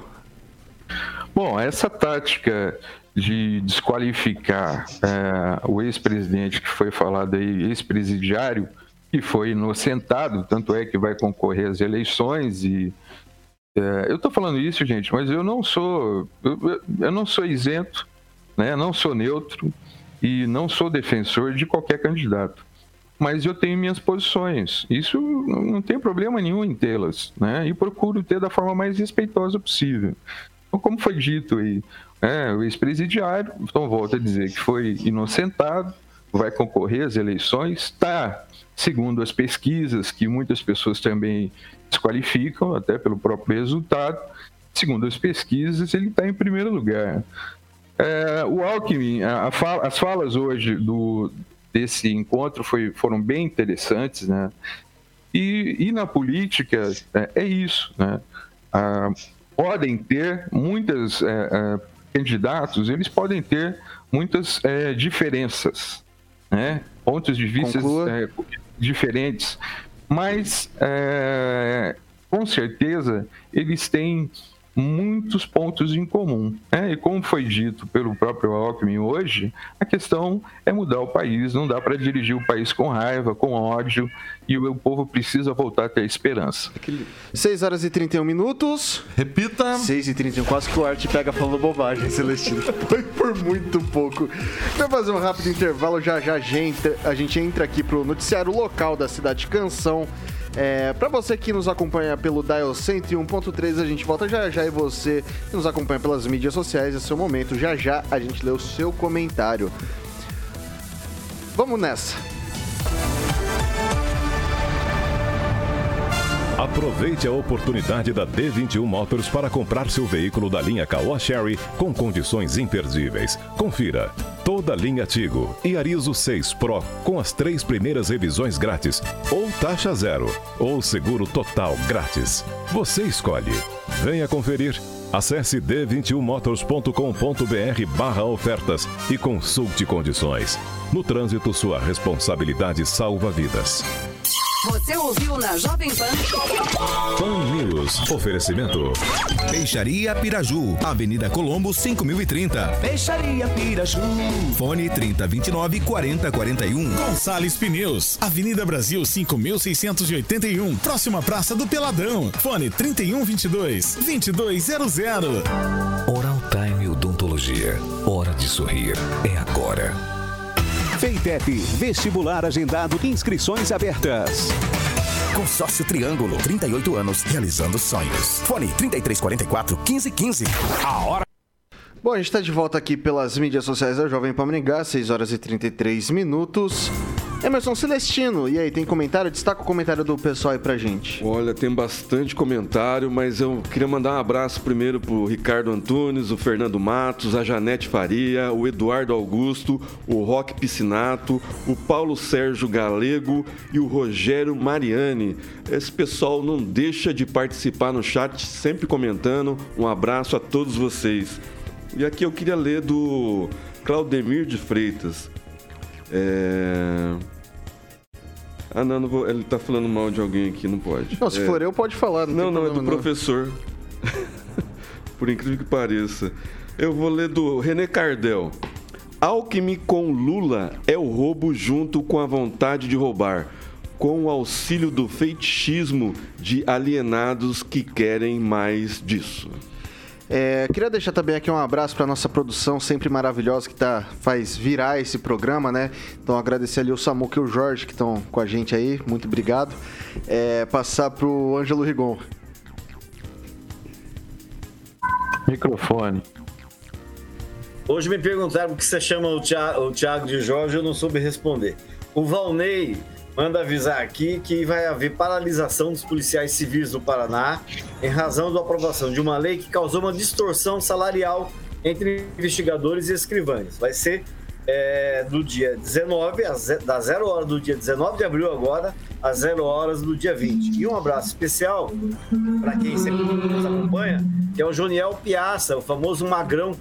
Bom, essa tática de desqualificar é, o ex-presidente que foi falado aí, ex-presidiário, que foi inocentado, tanto é que vai concorrer às eleições e é, eu estou falando isso, gente, mas eu não sou eu, eu não sou isento, né? Não sou neutro e não sou defensor de qualquer candidato. Mas eu tenho minhas posições. Isso não tem problema nenhum em tê-las, né? E procuro ter da forma mais respeitosa possível. Então, como foi dito aí, é, o ex-presidiário, então volto a dizer que foi inocentado, vai concorrer às eleições, está, segundo as pesquisas, que muitas pessoas também desqualificam, até pelo próprio resultado. Segundo as pesquisas, ele está em primeiro lugar. É, o Alckmin, a, a as falas hoje do, desse encontro foi, foram bem interessantes, né? E, e na política é, é isso, né? Ah, podem ter muitas é, é, candidatos, eles podem ter muitas é, diferenças, né? Pontos de vista é, diferentes, mas é, com certeza eles têm muitos pontos em comum. Né? E como foi dito pelo próprio Alckmin hoje, a questão é mudar o país, não dá para dirigir o país com raiva, com ódio, e o povo precisa voltar a ter esperança. 6 horas e 31 minutos. Repita. 6 e 31, quase que o Arte pega falando bobagem, Celestino. (laughs) Foi por muito pouco. Vai fazer um rápido intervalo, já já a gente, a gente entra aqui pro noticiário local da cidade Canção. É, para você que nos acompanha pelo Dial 101.3, a gente volta já já e você que nos acompanha pelas mídias sociais, é seu momento. Já já a gente lê o seu comentário. Vamos nessa. Aproveite a oportunidade da D21 Motors para comprar seu veículo da linha Caoa Sherry com condições imperdíveis. Confira toda a linha Tigo e Arizo 6 Pro com as três primeiras revisões grátis, ou taxa zero, ou seguro total grátis. Você escolhe. Venha conferir. Acesse d21motors.com.br barra ofertas e consulte condições. No trânsito, sua responsabilidade salva vidas. Você ouviu na Jovem Pan. Pan News. Oferecimento. Peixaria Piraju. Avenida Colombo, 5030. Peixaria Piraju. Fone 3029 4041. Gonçalves Pneus. Avenida Brasil, 5681. Próxima Praça do Peladão. Fone 3122 2200. Oral Time Odontologia. Hora de sorrir. É agora. Feitep, vestibular agendado, inscrições abertas. Consórcio Triângulo, 38 anos, realizando sonhos. Fone 3344 1515. A hora. Bom, a gente está de volta aqui pelas mídias sociais da Jovem Pan Maringá, 6 horas e 33 minutos. Emerson Celestino, e aí, tem comentário? Destaca o comentário do pessoal aí pra gente. Olha, tem bastante comentário, mas eu queria mandar um abraço primeiro pro Ricardo Antunes, o Fernando Matos, a Janete Faria, o Eduardo Augusto, o Roque Piscinato, o Paulo Sérgio Galego e o Rogério Mariani. Esse pessoal não deixa de participar no chat, sempre comentando. Um abraço a todos vocês. E aqui eu queria ler do Claudemir de Freitas. É... Ah, não, não vou... ele tá falando mal de alguém aqui, não pode. Não, se é... for eu, pode falar. Não, não, não é do não. professor. (laughs) Por incrível que pareça. Eu vou ler do René Cardel. Alckmin com Lula é o roubo junto com a vontade de roubar, com o auxílio do fetichismo de alienados que querem mais disso. É, queria deixar também aqui um abraço para nossa produção sempre maravilhosa que tá, faz virar esse programa, né? Então agradecer ali o Samuca e o Jorge que estão com a gente aí, muito obrigado. É, passar pro Ângelo Rigon. Microfone. Hoje me perguntaram o que você chama o Thiago, o Thiago de Jorge, eu não soube responder. O Valnei manda avisar aqui que vai haver paralisação dos policiais civis do Paraná em razão da aprovação de uma lei que causou uma distorção salarial entre investigadores e escrivães. Vai ser é, do dia 19, da zero hora do dia 19 de abril agora, às zero horas do dia 20. E um abraço especial para quem sempre nos acompanha, que é o Joniel Piaça, o famoso magrão,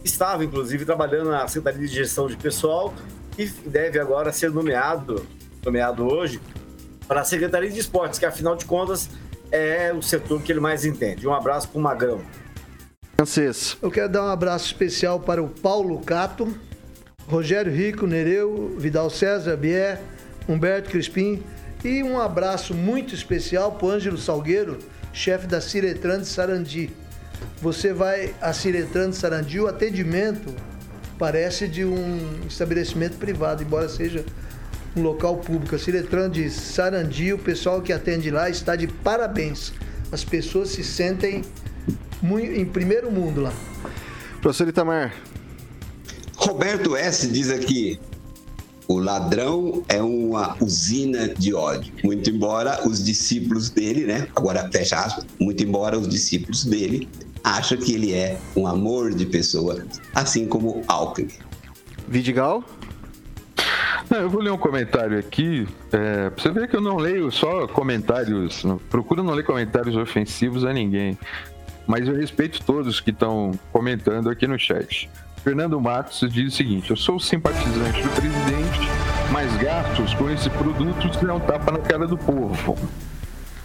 que estava inclusive trabalhando na Secretaria de Gestão de Pessoal e deve agora ser nomeado nomeado hoje, para a Secretaria de Esportes, que afinal de contas é o setor que ele mais entende. Um abraço para o Magrão. Francês. Eu quero dar um abraço especial para o Paulo Cato, Rogério Rico, Nereu, Vidal César, Bier, Humberto Crispim e um abraço muito especial para o Ângelo Salgueiro, chefe da Ciretran de Sarandi. Você vai a Ciretran de Sarandi, o atendimento parece de um estabelecimento privado, embora seja um local público. A Ciretran de Sarandi, o pessoal que atende lá está de parabéns. As pessoas se sentem muito, em primeiro mundo lá. Professor Itamar. Roberto S. diz aqui: o ladrão é uma usina de ódio. Muito embora os discípulos dele, né? Agora, fecha aspas, muito embora os discípulos dele acham que ele é um amor de pessoa, assim como Alckmin. Vidigal? Não, eu vou ler um comentário aqui. É, você ver que eu não leio só comentários. Não, procuro não ler comentários ofensivos a ninguém. Mas eu respeito todos que estão comentando aqui no chat. Fernando Matos diz o seguinte: Eu sou simpatizante do presidente, mas gastos com esses produtos é um tapa na cara do povo.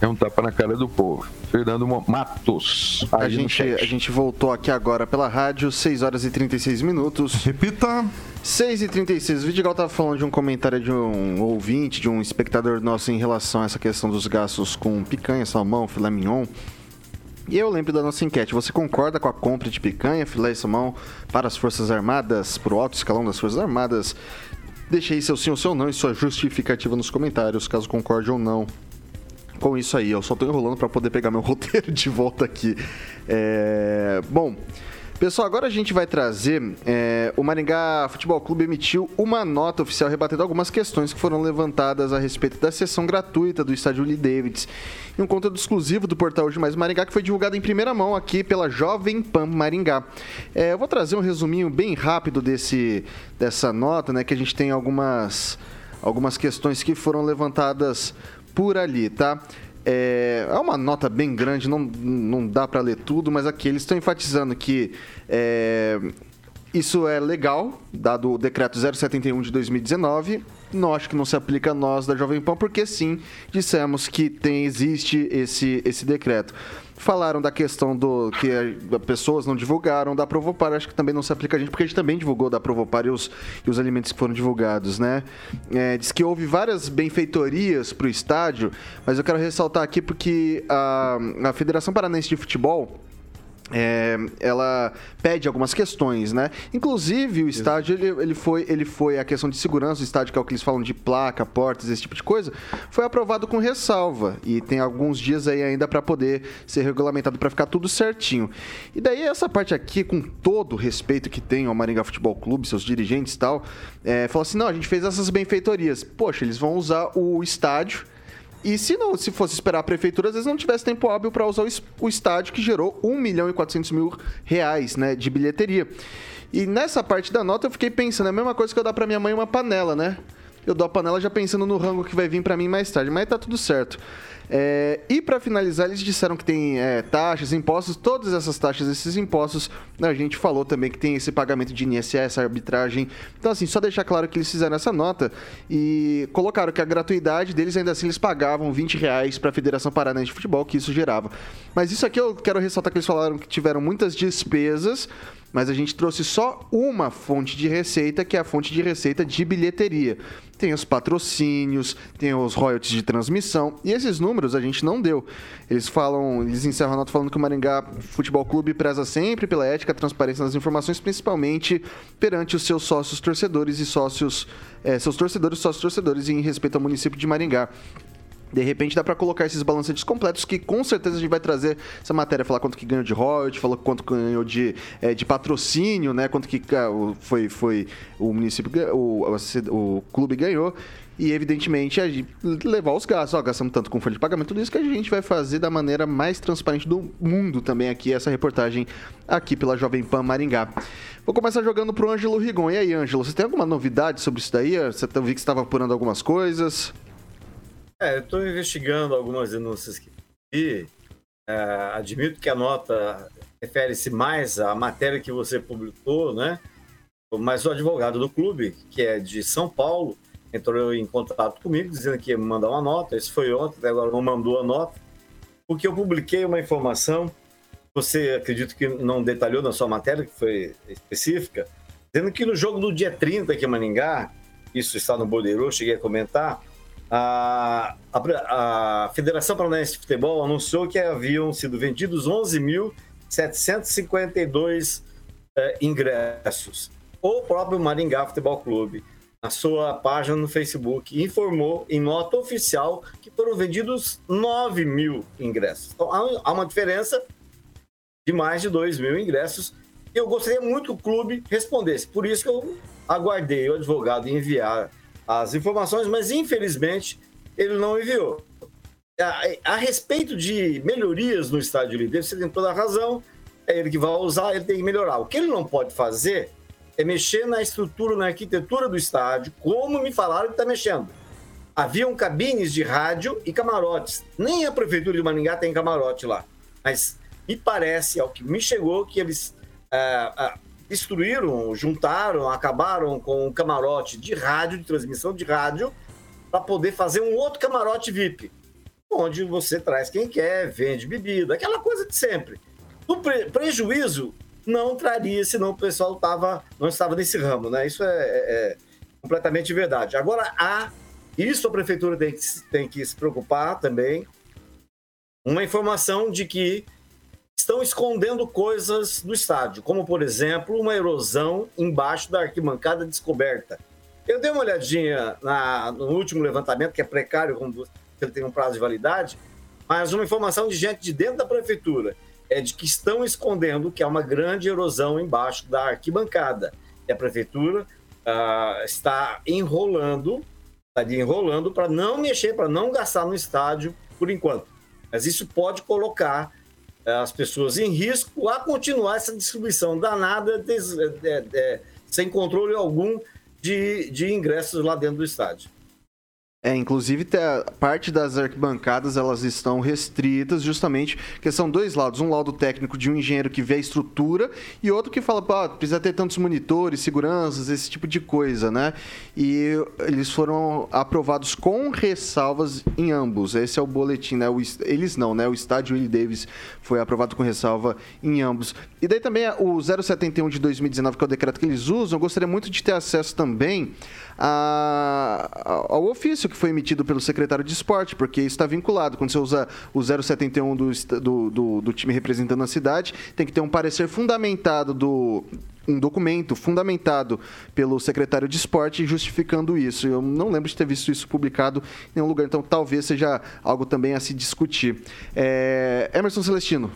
É um tapa na cara do povo. Fernando Matos. A gente, a gente voltou aqui agora pela rádio, 6 horas e 36 minutos. Repita. 6 e 36 O Vidigal estava falando de um comentário de um ouvinte, de um espectador nosso em relação a essa questão dos gastos com picanha, salmão, filé mignon. E eu lembro da nossa enquete. Você concorda com a compra de picanha, filé e salmão para as Forças Armadas, para o alto escalão das Forças Armadas? Deixe aí seu sim ou seu não e sua justificativa nos comentários, caso concorde ou não com isso aí. Eu só tô enrolando para poder pegar meu (laughs) roteiro de volta aqui. É... Bom. Pessoal, agora a gente vai trazer. É, o Maringá Futebol Clube emitiu uma nota oficial rebatendo algumas questões que foram levantadas a respeito da sessão gratuita do estádio Lee Davids. E um conteúdo exclusivo do portal Hoje Mais Maringá que foi divulgado em primeira mão aqui pela Jovem Pan Maringá. É, eu vou trazer um resuminho bem rápido desse, dessa nota, né? Que a gente tem algumas, algumas questões que foram levantadas por ali, tá? É, é uma nota bem grande, não, não dá para ler tudo, mas aqui eles estão enfatizando que é, isso é legal, dado o decreto 071 de 2019. Não acho que não se aplica a nós da Jovem Pan, porque sim, dissemos que tem, existe esse, esse decreto. Falaram da questão do que as pessoas não divulgaram da Provopar, acho que também não se aplica a gente, porque a gente também divulgou da Provopar e os, e os alimentos que foram divulgados, né? É, diz que houve várias benfeitorias para o estádio, mas eu quero ressaltar aqui porque a, a Federação Paranense de Futebol é, ela pede algumas questões, né? Inclusive o estádio ele, ele, foi ele foi a questão de segurança do estádio que é o que eles falam de placa, portas, esse tipo de coisa, foi aprovado com ressalva e tem alguns dias aí ainda para poder ser regulamentado para ficar tudo certinho. E daí essa parte aqui, com todo o respeito que tem ao Maringá Futebol Clube, seus dirigentes e tal, é, falou assim, não, a gente fez essas benfeitorias. Poxa, eles vão usar o estádio e se não, se fosse esperar a prefeitura, às vezes não tivesse tempo hábil para usar o, estádio que gerou 1 milhão e 400 mil reais né, de bilheteria. E nessa parte da nota eu fiquei pensando, é a mesma coisa que eu dar para minha mãe uma panela, né? Eu dou a panela já pensando no rango que vai vir para mim mais tarde, mas tá tudo certo. É, e para finalizar, eles disseram que tem é, taxas, impostos, todas essas taxas, esses impostos. A gente falou também que tem esse pagamento de INSS, arbitragem. Então, assim, só deixar claro que eles fizeram essa nota e colocaram que a gratuidade deles, ainda assim, eles pagavam 20 reais para a Federação Paranaense de Futebol, que isso gerava. Mas isso aqui eu quero ressaltar que eles falaram que tiveram muitas despesas mas a gente trouxe só uma fonte de receita, que é a fonte de receita de bilheteria. Tem os patrocínios, tem os royalties de transmissão, e esses números a gente não deu. Eles falam, eles encerram a nota falando que o Maringá Futebol Clube preza sempre pela ética, transparência nas informações, principalmente perante os seus sócios torcedores e sócios, é, seus torcedores e sócios torcedores em respeito ao município de Maringá. De repente dá para colocar esses balancetes completos que com certeza a gente vai trazer essa matéria, falar quanto que ganhou de royalties, falar quanto ganhou de, é, de patrocínio, né? Quanto que foi, foi o município, o, o, clube ganhou e evidentemente a levar os gastos. Ó, gastamos tanto com folha de pagamento, tudo isso que a gente vai fazer da maneira mais transparente do mundo também aqui, essa reportagem aqui pela Jovem Pan Maringá. Vou começar jogando pro Ângelo Rigon. E aí, Ângelo, você tem alguma novidade sobre isso daí? Você tá, vi que estava apurando algumas coisas. É, eu estou investigando algumas denúncias que e é, admito que a nota refere-se mais à matéria que você publicou, né? Mas o advogado do clube, que é de São Paulo, entrou em contato comigo dizendo que ia me mandar uma nota. Isso foi ontem, até agora não mandou a nota, porque eu publiquei uma informação. Você acredito que não detalhou na sua matéria, que foi específica, dizendo que no jogo do dia 30 aqui em Maningá, isso está no Bodeiro, cheguei a comentar, a, a, a Federação Paranaense de Futebol anunciou que haviam sido vendidos 11.752 eh, ingressos. O próprio Maringá Futebol Clube, na sua página no Facebook, informou em nota oficial que foram vendidos 9 mil ingressos. Então há, uma diferença de mais de 2 mil ingressos. Eu gostaria muito que o clube respondesse. Por isso que eu aguardei o advogado enviar as informações, mas infelizmente ele não enviou. A, a respeito de melhorias no estádio líder, você tem toda a razão, é ele que vai usar, ele tem que melhorar. O que ele não pode fazer é mexer na estrutura, na arquitetura do estádio, como me falaram que está mexendo. Haviam cabines de rádio e camarotes. Nem a prefeitura de Maringá tem camarote lá. Mas me parece, ao que me chegou, que eles ah, ah, destruíram, juntaram, acabaram com um camarote de rádio, de transmissão de rádio, para poder fazer um outro camarote VIP, onde você traz quem quer, vende bebida, aquela coisa de sempre. O pre prejuízo não traria, senão o pessoal tava, não estava nesse ramo, né? Isso é, é, é completamente verdade. Agora, há, isso a prefeitura tem que, tem que se preocupar também, uma informação de que estão escondendo coisas do estádio, como, por exemplo, uma erosão embaixo da arquibancada descoberta. Eu dei uma olhadinha na, no último levantamento, que é precário, como ele tem um prazo de validade, mas uma informação de gente de dentro da prefeitura é de que estão escondendo que há uma grande erosão embaixo da arquibancada. E a prefeitura uh, está enrolando, está enrolando para não mexer, para não gastar no estádio por enquanto. Mas isso pode colocar as pessoas em risco a continuar essa distribuição danada des, de, de, sem controle algum de, de ingressos lá dentro do estádio. É, inclusive parte das arquibancadas elas estão restritas justamente porque são dois lados, um laudo técnico de um engenheiro que vê a estrutura e outro que fala, pô, precisa ter tantos monitores, seguranças, esse tipo de coisa, né? E eles foram aprovados com ressalvas em ambos. Esse é o boletim, né? O, eles não, né? O estádio Willie Davis foi aprovado com ressalva em ambos. E daí também o 071 de 2019, que é o decreto que eles usam, eu gostaria muito de ter acesso também a, ao ofício que foi emitido pelo secretário de esporte, porque está vinculado. Quando você usa o 071 do, do, do, do time representando a cidade, tem que ter um parecer fundamentado do, um documento fundamentado pelo secretário de esporte justificando isso. Eu não lembro de ter visto isso publicado em nenhum lugar, então talvez seja algo também a se discutir. É... Emerson Celestino.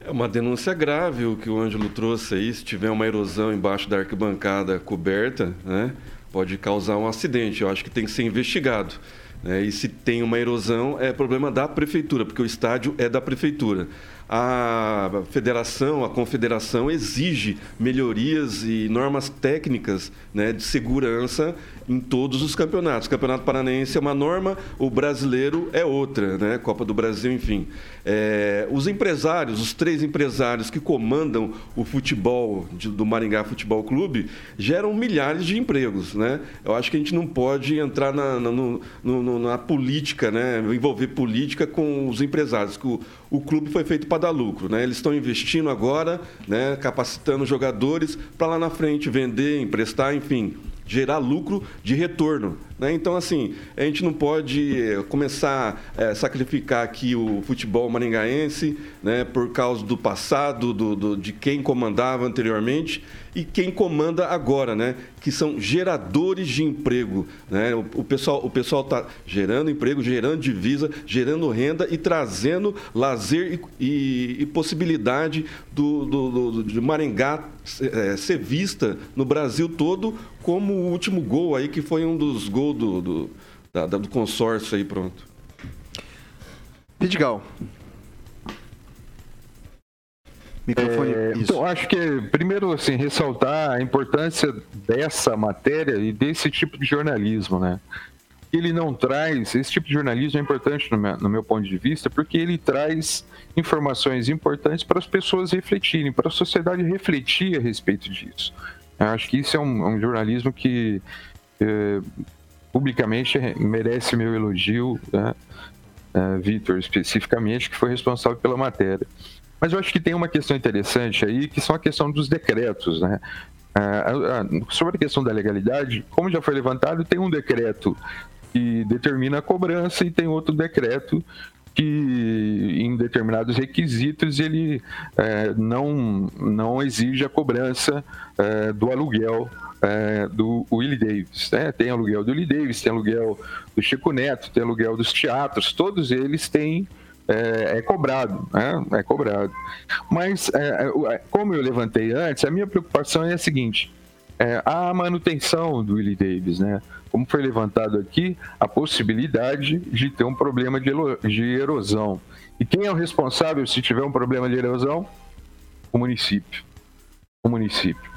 É uma denúncia grave o que o Ângelo trouxe aí. Se tiver uma erosão embaixo da arquibancada coberta, né? Pode causar um acidente. Eu acho que tem que ser investigado. Né? E se tem uma erosão, é problema da prefeitura, porque o estádio é da prefeitura a federação, a confederação exige melhorias e normas técnicas né, de segurança em todos os campeonatos. O Campeonato Paranaense é uma norma, o brasileiro é outra, né? Copa do Brasil, enfim. É, os empresários, os três empresários que comandam o futebol de, do Maringá Futebol Clube, geram milhares de empregos, né? Eu acho que a gente não pode entrar na, na, no, no, na política, né? Envolver política com os empresários, que o, o clube foi feito para dar lucro, né? Eles estão investindo agora, né? Capacitando jogadores para lá na frente vender, emprestar, enfim gerar lucro de retorno. Né? Então, assim, a gente não pode eh, começar a é, sacrificar aqui o futebol maringaense né, por causa do passado, do, do, de quem comandava anteriormente e quem comanda agora, né? Que são geradores de emprego, né? O, o pessoal o pessoal está gerando emprego, gerando divisa, gerando renda e trazendo lazer e, e, e possibilidade do, do, do, de Maringá é, ser vista no Brasil todo como o último gol aí que foi um dos gols do, do, da, do consórcio aí pronto. Vidigal. Microfone. É, então, acho que primeiro assim ressaltar a importância dessa matéria e desse tipo de jornalismo, né? Ele não traz esse tipo de jornalismo é importante no meu, no meu ponto de vista porque ele traz informações importantes para as pessoas refletirem, para a sociedade refletir a respeito disso. Eu acho que isso é um, um jornalismo que é, publicamente merece meu elogio, né? é, Vitor especificamente, que foi responsável pela matéria. Mas eu acho que tem uma questão interessante aí, que são a questão dos decretos, né? sobre a questão da legalidade, como já foi levantado, tem um decreto que determina a cobrança e tem outro decreto que em determinados requisitos ele é, não, não exige a cobrança do aluguel é, do Willie Davis. Né? Tem aluguel do Willie Davis, tem aluguel do Chico Neto, tem aluguel dos teatros, todos eles têm é, é, cobrado, né? é cobrado. Mas, é, é, como eu levantei antes, a minha preocupação é a seguinte: é, a manutenção do Willie Davis, né? Como foi levantado aqui, a possibilidade de ter um problema de, de erosão. E quem é o responsável se tiver um problema de erosão? O município. O município.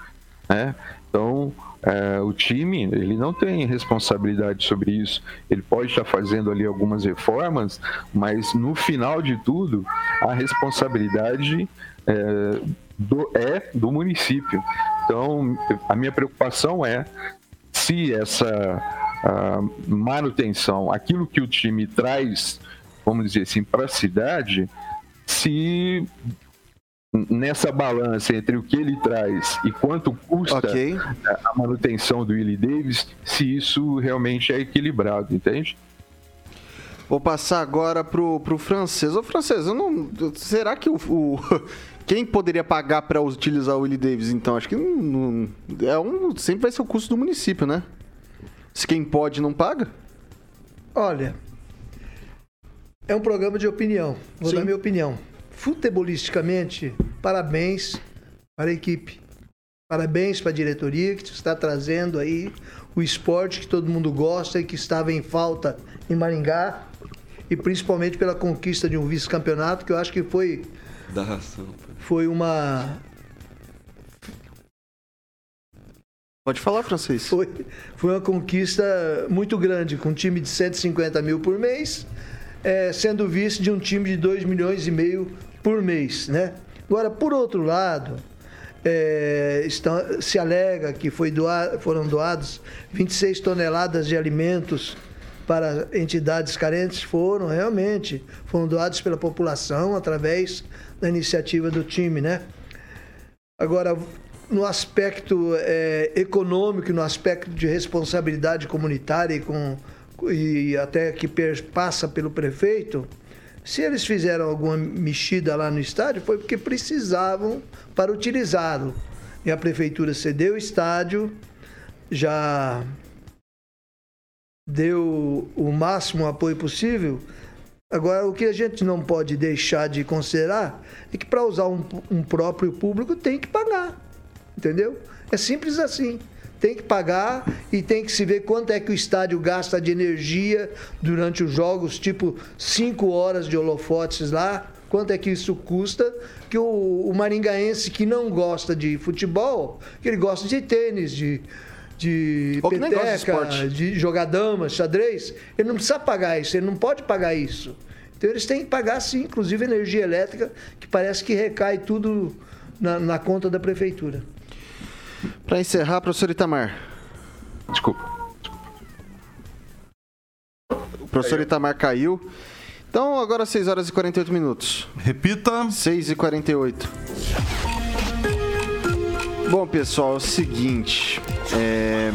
né? Então, é, o time ele não tem responsabilidade sobre isso. Ele pode estar fazendo ali algumas reformas, mas no final de tudo, a responsabilidade é do, é do município. Então, a minha preocupação é se essa manutenção, aquilo que o time traz, vamos dizer assim, para a cidade, se nessa balança entre o que ele traz e quanto custa okay. a manutenção do Willie Davis, se isso realmente é equilibrado, entende? Vou passar agora pro, pro francês. Ô, francês, eu não. Será que o. o (laughs) quem poderia pagar para utilizar o Willie Davis, então? Acho que não, é um, sempre vai ser o custo do município, né? Se quem pode não paga? Olha, é um programa de opinião. Vou Sim. dar minha opinião futebolisticamente, parabéns para a equipe. Parabéns para a diretoria que está trazendo aí o esporte que todo mundo gosta e que estava em falta em Maringá. E principalmente pela conquista de um vice-campeonato, que eu acho que foi. Da ração. Foi uma. Pode falar, francês. Foi, foi uma conquista muito grande, com um time de 150 mil por mês, é, sendo vice de um time de 2 milhões e meio por mês, né? Agora, por outro lado, é, estão, se alega que foi doado, foram doados 26 toneladas de alimentos para entidades carentes, foram realmente, foram doados pela população através da iniciativa do time, né? Agora, no aspecto é, econômico, no aspecto de responsabilidade comunitária e, com, e até que passa pelo prefeito, se eles fizeram alguma mexida lá no estádio, foi porque precisavam para utilizá-lo. E a prefeitura cedeu o estádio, já deu o máximo apoio possível. Agora, o que a gente não pode deixar de considerar é que para usar um, um próprio público tem que pagar. Entendeu? É simples assim tem que pagar e tem que se ver quanto é que o estádio gasta de energia durante os jogos, tipo 5 horas de holofotes lá, quanto é que isso custa, que o, o maringaense que não gosta de futebol, que ele gosta de tênis, de, de Ou peteca, de, de jogar damas, xadrez, ele não precisa pagar isso, ele não pode pagar isso. Então eles têm que pagar sim, inclusive energia elétrica, que parece que recai tudo na, na conta da prefeitura. Para encerrar, professor Itamar. Desculpa. O professor caiu. Itamar caiu. Então, agora 6 horas e 48 minutos. Repita. 6 e 48. Bom, pessoal, é o seguinte. É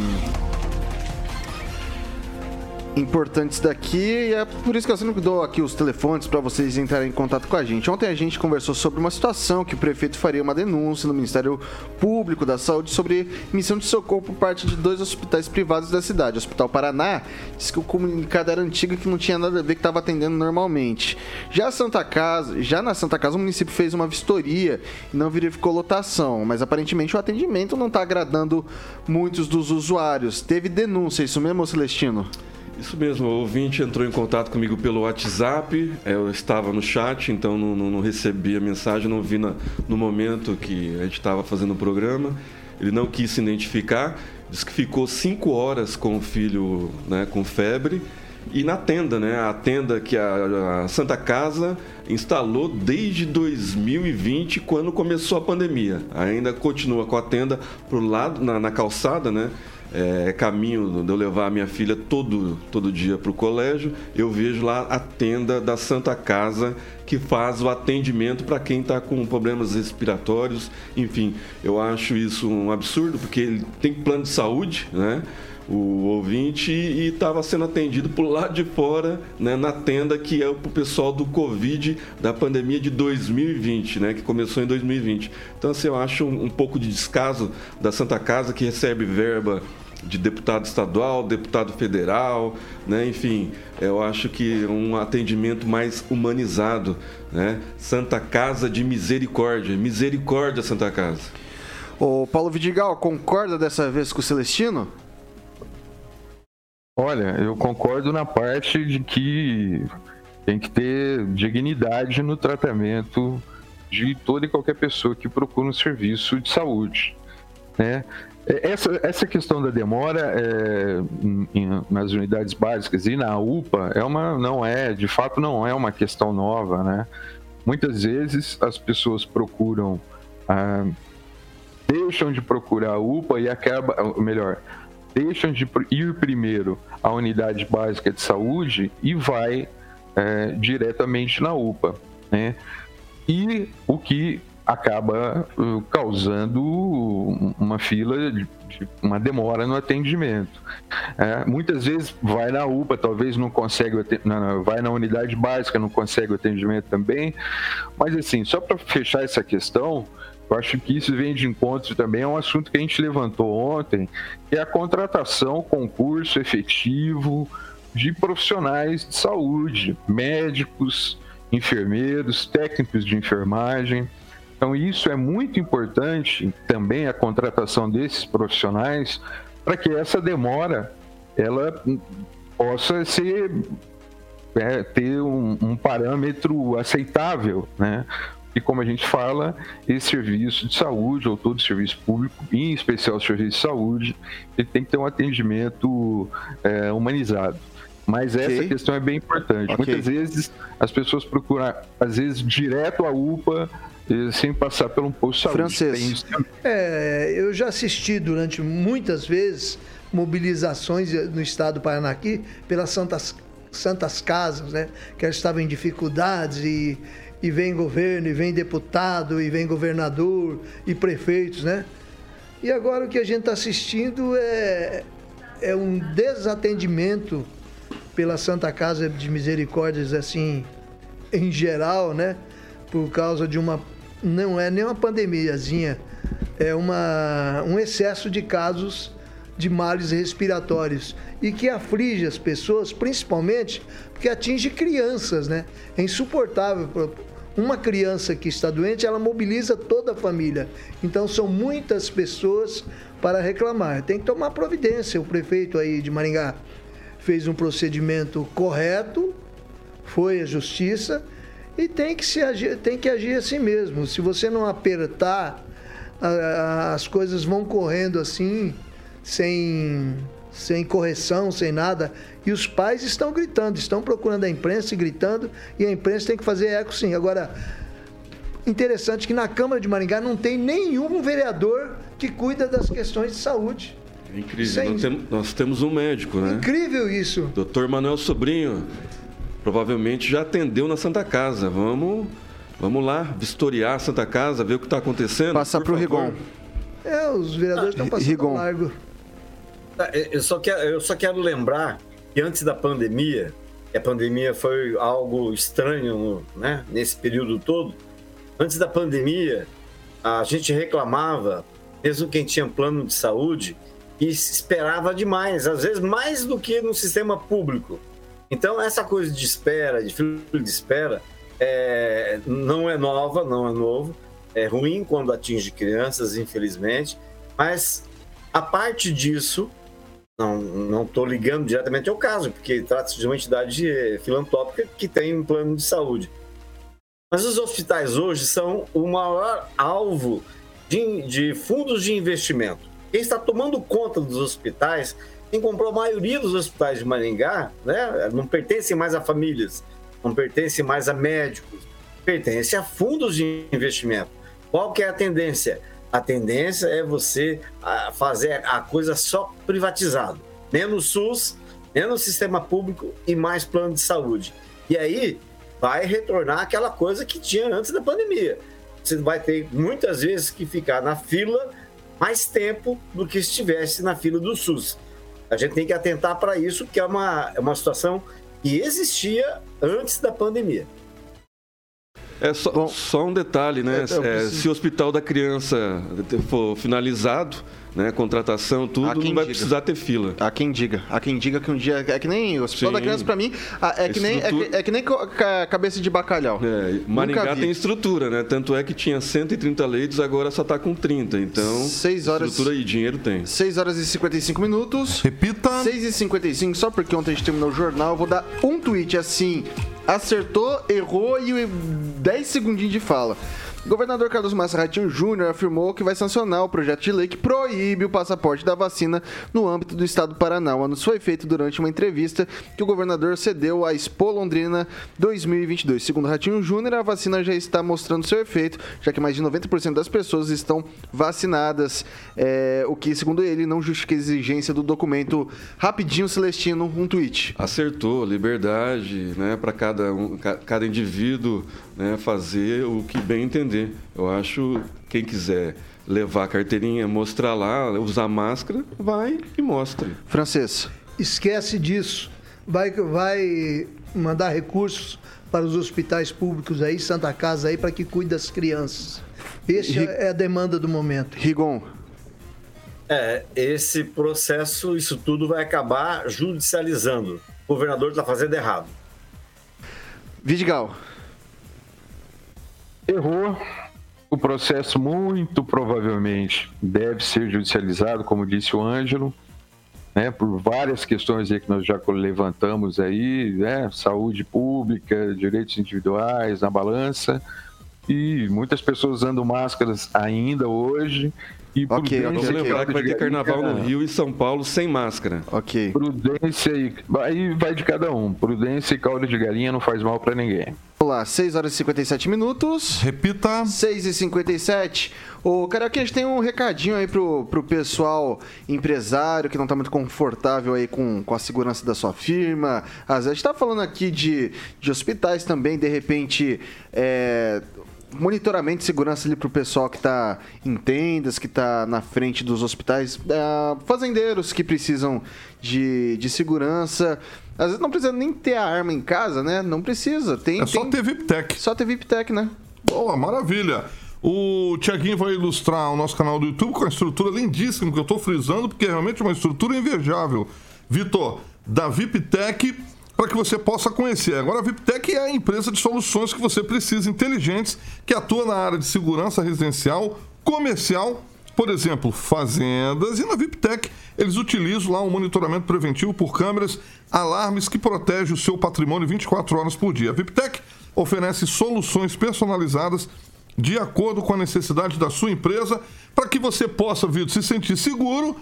importantes daqui e é por isso que eu sempre dou aqui os telefones para vocês entrarem em contato com a gente. Ontem a gente conversou sobre uma situação que o prefeito faria uma denúncia no Ministério Público da Saúde sobre missão de socorro por parte de dois hospitais privados da cidade. O Hospital Paraná disse que o comunicado era antigo que não tinha nada a ver que estava atendendo normalmente. Já Santa Casa, já na Santa Casa o município fez uma vistoria e não verificou lotação, mas aparentemente o atendimento não está agradando muitos dos usuários. Teve denúncia, isso mesmo, Celestino? Isso mesmo, o ouvinte entrou em contato comigo pelo WhatsApp, eu estava no chat, então não, não, não recebi a mensagem, não vi na, no momento que a gente estava fazendo o programa. Ele não quis se identificar, disse que ficou cinco horas com o filho né, com febre e na tenda, né? A tenda que a, a, Santa Casa instalou desde 2020, quando começou a pandemia. Ainda continua com a tenda pro lado, na, na calçada, né? É, caminho de eu levar a minha filha todo, todo dia para o colégio, eu vejo lá a tenda da Santa Casa que faz o atendimento para quem está com problemas respiratórios. Enfim, eu acho isso um absurdo, porque ele tem plano de saúde, né? o ouvinte e estava sendo atendido por lá de fora, né, na tenda que é o pessoal do Covid, da pandemia de 2020, né, que começou em 2020. Então, assim, eu acho um, um pouco de descaso da Santa Casa, que recebe verba de deputado estadual, deputado federal, né? enfim, eu acho que um atendimento mais humanizado, né? Santa Casa de Misericórdia, misericórdia Santa Casa. O Paulo Vidigal, concorda dessa vez com o Celestino? Olha, eu concordo na parte de que tem que ter dignidade no tratamento de toda e qualquer pessoa que procura um serviço de saúde. né? Essa, essa questão da demora é, em, nas unidades básicas e na UPA é uma, não é, de fato não é uma questão nova, né? Muitas vezes as pessoas procuram, ah, deixam de procurar a UPA e acaba, melhor, deixam de ir primeiro à unidade básica de saúde e vai é, diretamente na UPA, né? E o que acaba uh, causando uma fila uma demora no atendimento. É, muitas vezes vai na UPA, talvez não consegue, não, vai na unidade básica, não consegue o atendimento também. Mas assim, só para fechar essa questão, eu acho que isso vem de encontro também a um assunto que a gente levantou ontem, que é a contratação, concurso efetivo de profissionais de saúde, médicos, enfermeiros, técnicos de enfermagem. Então, isso é muito importante também a contratação desses profissionais para que essa demora ela possa ser é, ter um, um, parâmetro aceitável, né? E como a gente fala, esse serviço de saúde, ou todo serviço público, em especial o serviço de saúde, ele tem que ter um atendimento é, humanizado. Mas essa okay. questão é bem importante. Okay. Muitas vezes as pessoas procuram, às vezes, direto à UPA sem passar por um posto de saúde. Francês. É, eu já assisti durante muitas vezes mobilizações no estado do Paraná aqui pelas santas, santas casas, né? Que elas estavam em dificuldades e, e vem governo, e vem deputado, e vem governador e prefeitos, né? E agora o que a gente está assistindo é, é um desatendimento pela Santa Casa de Misericórdias, assim, em geral, né? Por causa de uma não é nem uma pandemiazinha, é uma, um excesso de casos de males respiratórios e que aflige as pessoas, principalmente porque atinge crianças, né? É insuportável. Uma criança que está doente, ela mobiliza toda a família. Então são muitas pessoas para reclamar. Tem que tomar providência. O prefeito aí de Maringá fez um procedimento correto, foi à justiça e tem que, se agir, tem que agir assim mesmo. Se você não apertar, as coisas vão correndo assim, sem, sem correção, sem nada. E os pais estão gritando, estão procurando a imprensa e gritando, e a imprensa tem que fazer eco sim. Agora, interessante que na Câmara de Maringá não tem nenhum vereador que cuida das questões de saúde. É incrível. É nós, temos, nós, temos, um médico, né? Incrível isso. Doutor Manuel Sobrinho provavelmente já atendeu na Santa Casa. Vamos, vamos lá, vistoriar a Santa Casa, ver o que está acontecendo. Passar para o Rigon. É, os vereadores estão ah, passando Rigon. largo. Ah, eu só, quero, eu só quero lembrar que antes da pandemia, a pandemia foi algo estranho né, nesse período todo, antes da pandemia, a gente reclamava, mesmo quem tinha plano de saúde, e esperava demais, às vezes mais do que no sistema público. Então, essa coisa de espera, de fila de espera, é, não é nova, não é novo. É ruim quando atinge crianças, infelizmente. Mas, a parte disso, não estou ligando diretamente ao caso, porque trata-se de uma entidade filantrópica que tem um plano de saúde. Mas os hospitais hoje são o maior alvo de, de fundos de investimento. Quem está tomando conta dos hospitais quem comprou a maioria dos hospitais de Maringá, né, não pertence mais a famílias, não pertence mais a médicos, pertence a fundos de investimento. Qual que é a tendência? A tendência é você fazer a coisa só privatizado, menos SUS, menos sistema público e mais plano de saúde. E aí vai retornar aquela coisa que tinha antes da pandemia. Você vai ter muitas vezes que ficar na fila mais tempo do que estivesse na fila do SUS. A gente tem que atentar para isso, que é uma, é uma situação que existia antes da pandemia. É só, Bom, só um detalhe, né? É, é, se o hospital da criança for finalizado, né, contratação, tudo, não vai diga. precisar ter fila. Há quem diga. Há quem diga que um dia. É que nem o Hospital Sim. da Criança, pra mim, é que, nem, é, que, é que nem cabeça de bacalhau. É, Maringá tem estrutura, né? Tanto é que tinha 130 leitos, agora só tá com 30. Então, 6 horas, estrutura e dinheiro tem. 6 horas e 55 minutos. Repita. 6 e 55, só porque ontem a gente terminou o jornal, eu vou dar um tweet assim. Acertou, errou e 10 segundinhos de fala. Governador Carlos Massa Ratinho Júnior afirmou que vai sancionar o projeto de lei que proíbe o passaporte da vacina no âmbito do estado do Paraná. O anúncio foi feito durante uma entrevista que o governador cedeu à Expo Londrina 2022. Segundo Ratinho Júnior, a vacina já está mostrando seu efeito, já que mais de 90% das pessoas estão vacinadas, é, o que, segundo ele, não justifica a exigência do documento Rapidinho Celestino, um tweet. Acertou, liberdade né, para cada, um, ca- cada indivíduo né, fazer o que bem entender. Eu acho quem quiser levar a carteirinha, mostrar lá, usar máscara, vai e mostre. Francês. Esquece disso. Vai, vai mandar recursos para os hospitais públicos aí, Santa Casa aí, para que cuide das crianças. Essa é a demanda do momento. Rigon. É, esse processo, isso tudo vai acabar judicializando. O governador está fazendo errado. Vidigal. Errou. O processo, muito provavelmente, deve ser judicializado, como disse o Ângelo, né, por várias questões aí que nós já levantamos aí, né, saúde pública, direitos individuais na balança, e muitas pessoas usando máscaras ainda hoje. E Vamos prudência lembrar que vai ter carnaval no Rio e São Paulo sem máscara. Ok. Prudência e aí vai de cada um. Prudência e caldo de galinha não faz mal pra ninguém. Vamos lá, 6 horas e 57 minutos. Repita. 6 e 57. Ô, Carioca, a gente tem um recadinho aí pro, pro pessoal empresário que não tá muito confortável aí com, com a segurança da sua firma. Às vezes a gente tá falando aqui de, de hospitais também, de repente, é, monitoramento de segurança ali pro pessoal que tá em tendas, que tá na frente dos hospitais, é, fazendeiros que precisam de, de segurança. Às vezes não precisa nem ter a arma em casa, né? Não precisa. Tem, É só tem- ter VIPTEC. Só ter VIPTEC, né? Boa, maravilha. O Tiaguinho vai ilustrar o nosso canal do YouTube com a estrutura lindíssima que eu tô frisando, porque é realmente uma estrutura invejável. Vitor, da VIPTEC, para que você possa conhecer. Agora, a VIPTEC é a empresa de soluções que você precisa, inteligentes, que atua na área de segurança residencial, comercial, por exemplo, fazendas. E na VIPTEC, eles utilizam lá um monitoramento preventivo por câmeras, alarmes que protegem o seu patrimônio 24 horas por dia. A VIPTEC oferece soluções personalizadas de acordo com a necessidade da sua empresa, para que você possa, Vitor, se sentir seguro,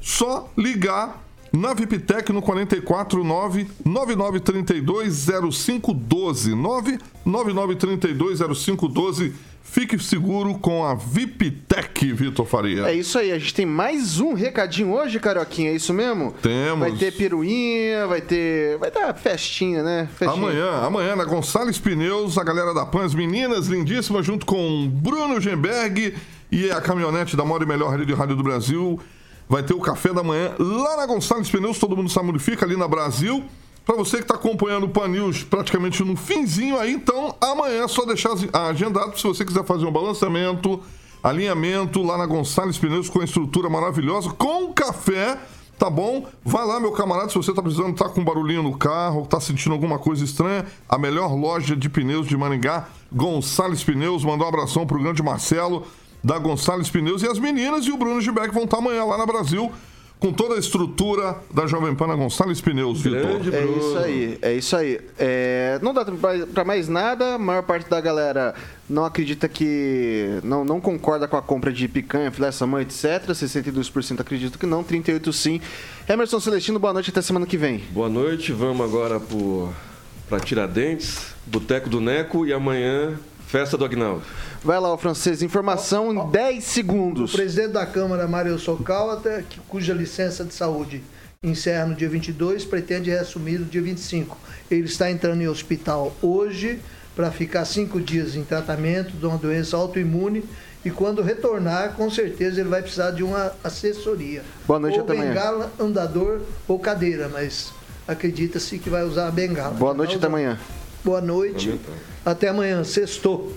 só ligar na VIPTEC no 449 9932 0512 99932 0512 Fique seguro com a VIPTEC, Vitor Faria. É isso aí, a gente tem mais um recadinho hoje, Carioquinha, é isso mesmo? Temos. Vai ter piruinha, vai ter. Vai dar festinha, né? Festinha. Amanhã, amanhã na Gonçalves Pneus, a galera da PAN, as meninas lindíssimas, junto com Bruno Gemberg e a caminhonete da Mora e Melhor Rede de Rádio do Brasil. Vai ter o café da manhã lá na Gonçalves Pneus, todo mundo sabe onde fica, ali na Brasil. Para você que está acompanhando o Pan News praticamente no finzinho aí, então amanhã é só deixar agendado se você quiser fazer um balançamento, alinhamento lá na Gonçalves Pneus com a estrutura maravilhosa, com café, tá bom? Vai lá, meu camarada, se você tá precisando, tá com barulhinho no carro, tá sentindo alguma coisa estranha, a melhor loja de pneus de Maringá, Gonçalves Pneus, mandou um abração pro grande Marcelo da Gonçalves Pneus e as meninas e o Bruno Gilberg vão estar amanhã lá na Brasil com toda a estrutura da Jovem Pan na Gonçalves Pneus, Vitor. É isso aí, é isso aí. É, não dá pra- pra mais nada, a maior parte da galera não acredita que. Não, não concorda com a compra de picanha, filé salmão, etc. 62% acredita que não, 38% sim. Emerson Celestino, boa noite, até semana que vem. Boa noite, vamos agora para Tiradentes, Boteco do Neco e amanhã, Festa do Agnaldo. Vai lá, o francês, informação em 10 segundos. O presidente da Câmara, Mário Socal, cuja licença de saúde encerra no dia 22, pretende reassumir no dia 25. Ele está entrando em hospital hoje para ficar cinco dias em tratamento de uma doença autoimune e quando retornar, com certeza ele vai precisar de uma assessoria. Boa noite, ou até amanhã. bengala, andador ou cadeira, mas acredita-se que vai usar a bengala. Boa noite, até usar. amanhã. Boa noite. Até amanhã, sextou.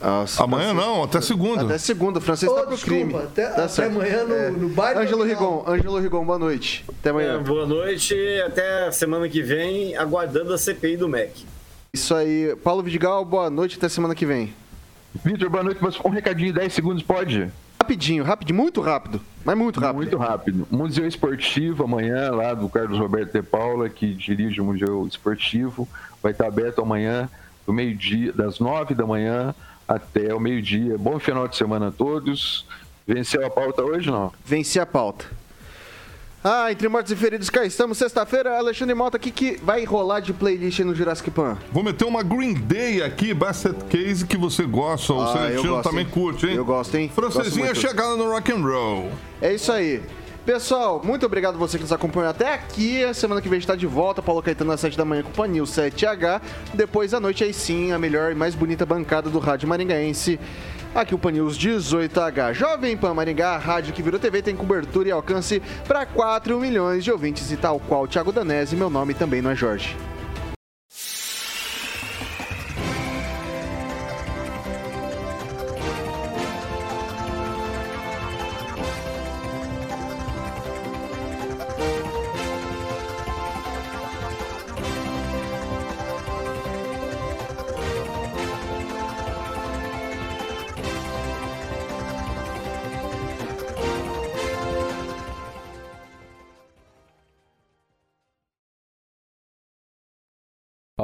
Nossa, Amanhã não, até segunda. Até segunda, francês Ô, tá pro desculpa, crime. até- Tá até amanhã no- no baile Ângelo do Rigon, Ângelo Rigon, boa noite. Até amanhã. É, boa noite, até semana que vem, aguardando a CPI do MEC. Isso aí. Paulo Vidigal, boa noite, até semana que vem. Vitor, boa noite, mas um recadinho de 10 segundos pode? Rapidinho, rapidinho, muito rápido. Mas muito rápido. Muito rápido. Museu Esportivo amanhã, lá do Carlos Roberto de Paula, que dirige o Museu Esportivo, vai estar aberto amanhã, do meio-dia, das 9 da manhã até o meio-dia. Bom final de semana a todos. Venceu a pauta hoje, não? Venci a pauta. Ah, entre mortos e feridos, cá estamos. Sexta-feira, Alexandre Mota, o que, que vai rolar de playlist no Jurassic Pan? Vou meter uma Green Day aqui, Basset Case, que você gosta. O Ah, Celestino gosto, também hein? curte, hein? Eu gosto, hein? Francesinha Gosto chegada no rock and roll. É isso aí. Pessoal, muito obrigado você que nos acompanhou até aqui. Semana que vem a gente tá de volta. Paulo Caetano às 7 da manhã com o Panil 7H. Depois à noite, aí sim, a melhor e mais bonita bancada do Rádio Maringaense. Aqui o Panils 18H. Jovem Pan Maringá, rádio que virou TV, tem cobertura e alcance para 4 milhões de ouvintes. E tal qual Thiago Danese, meu nome também não é Jorge.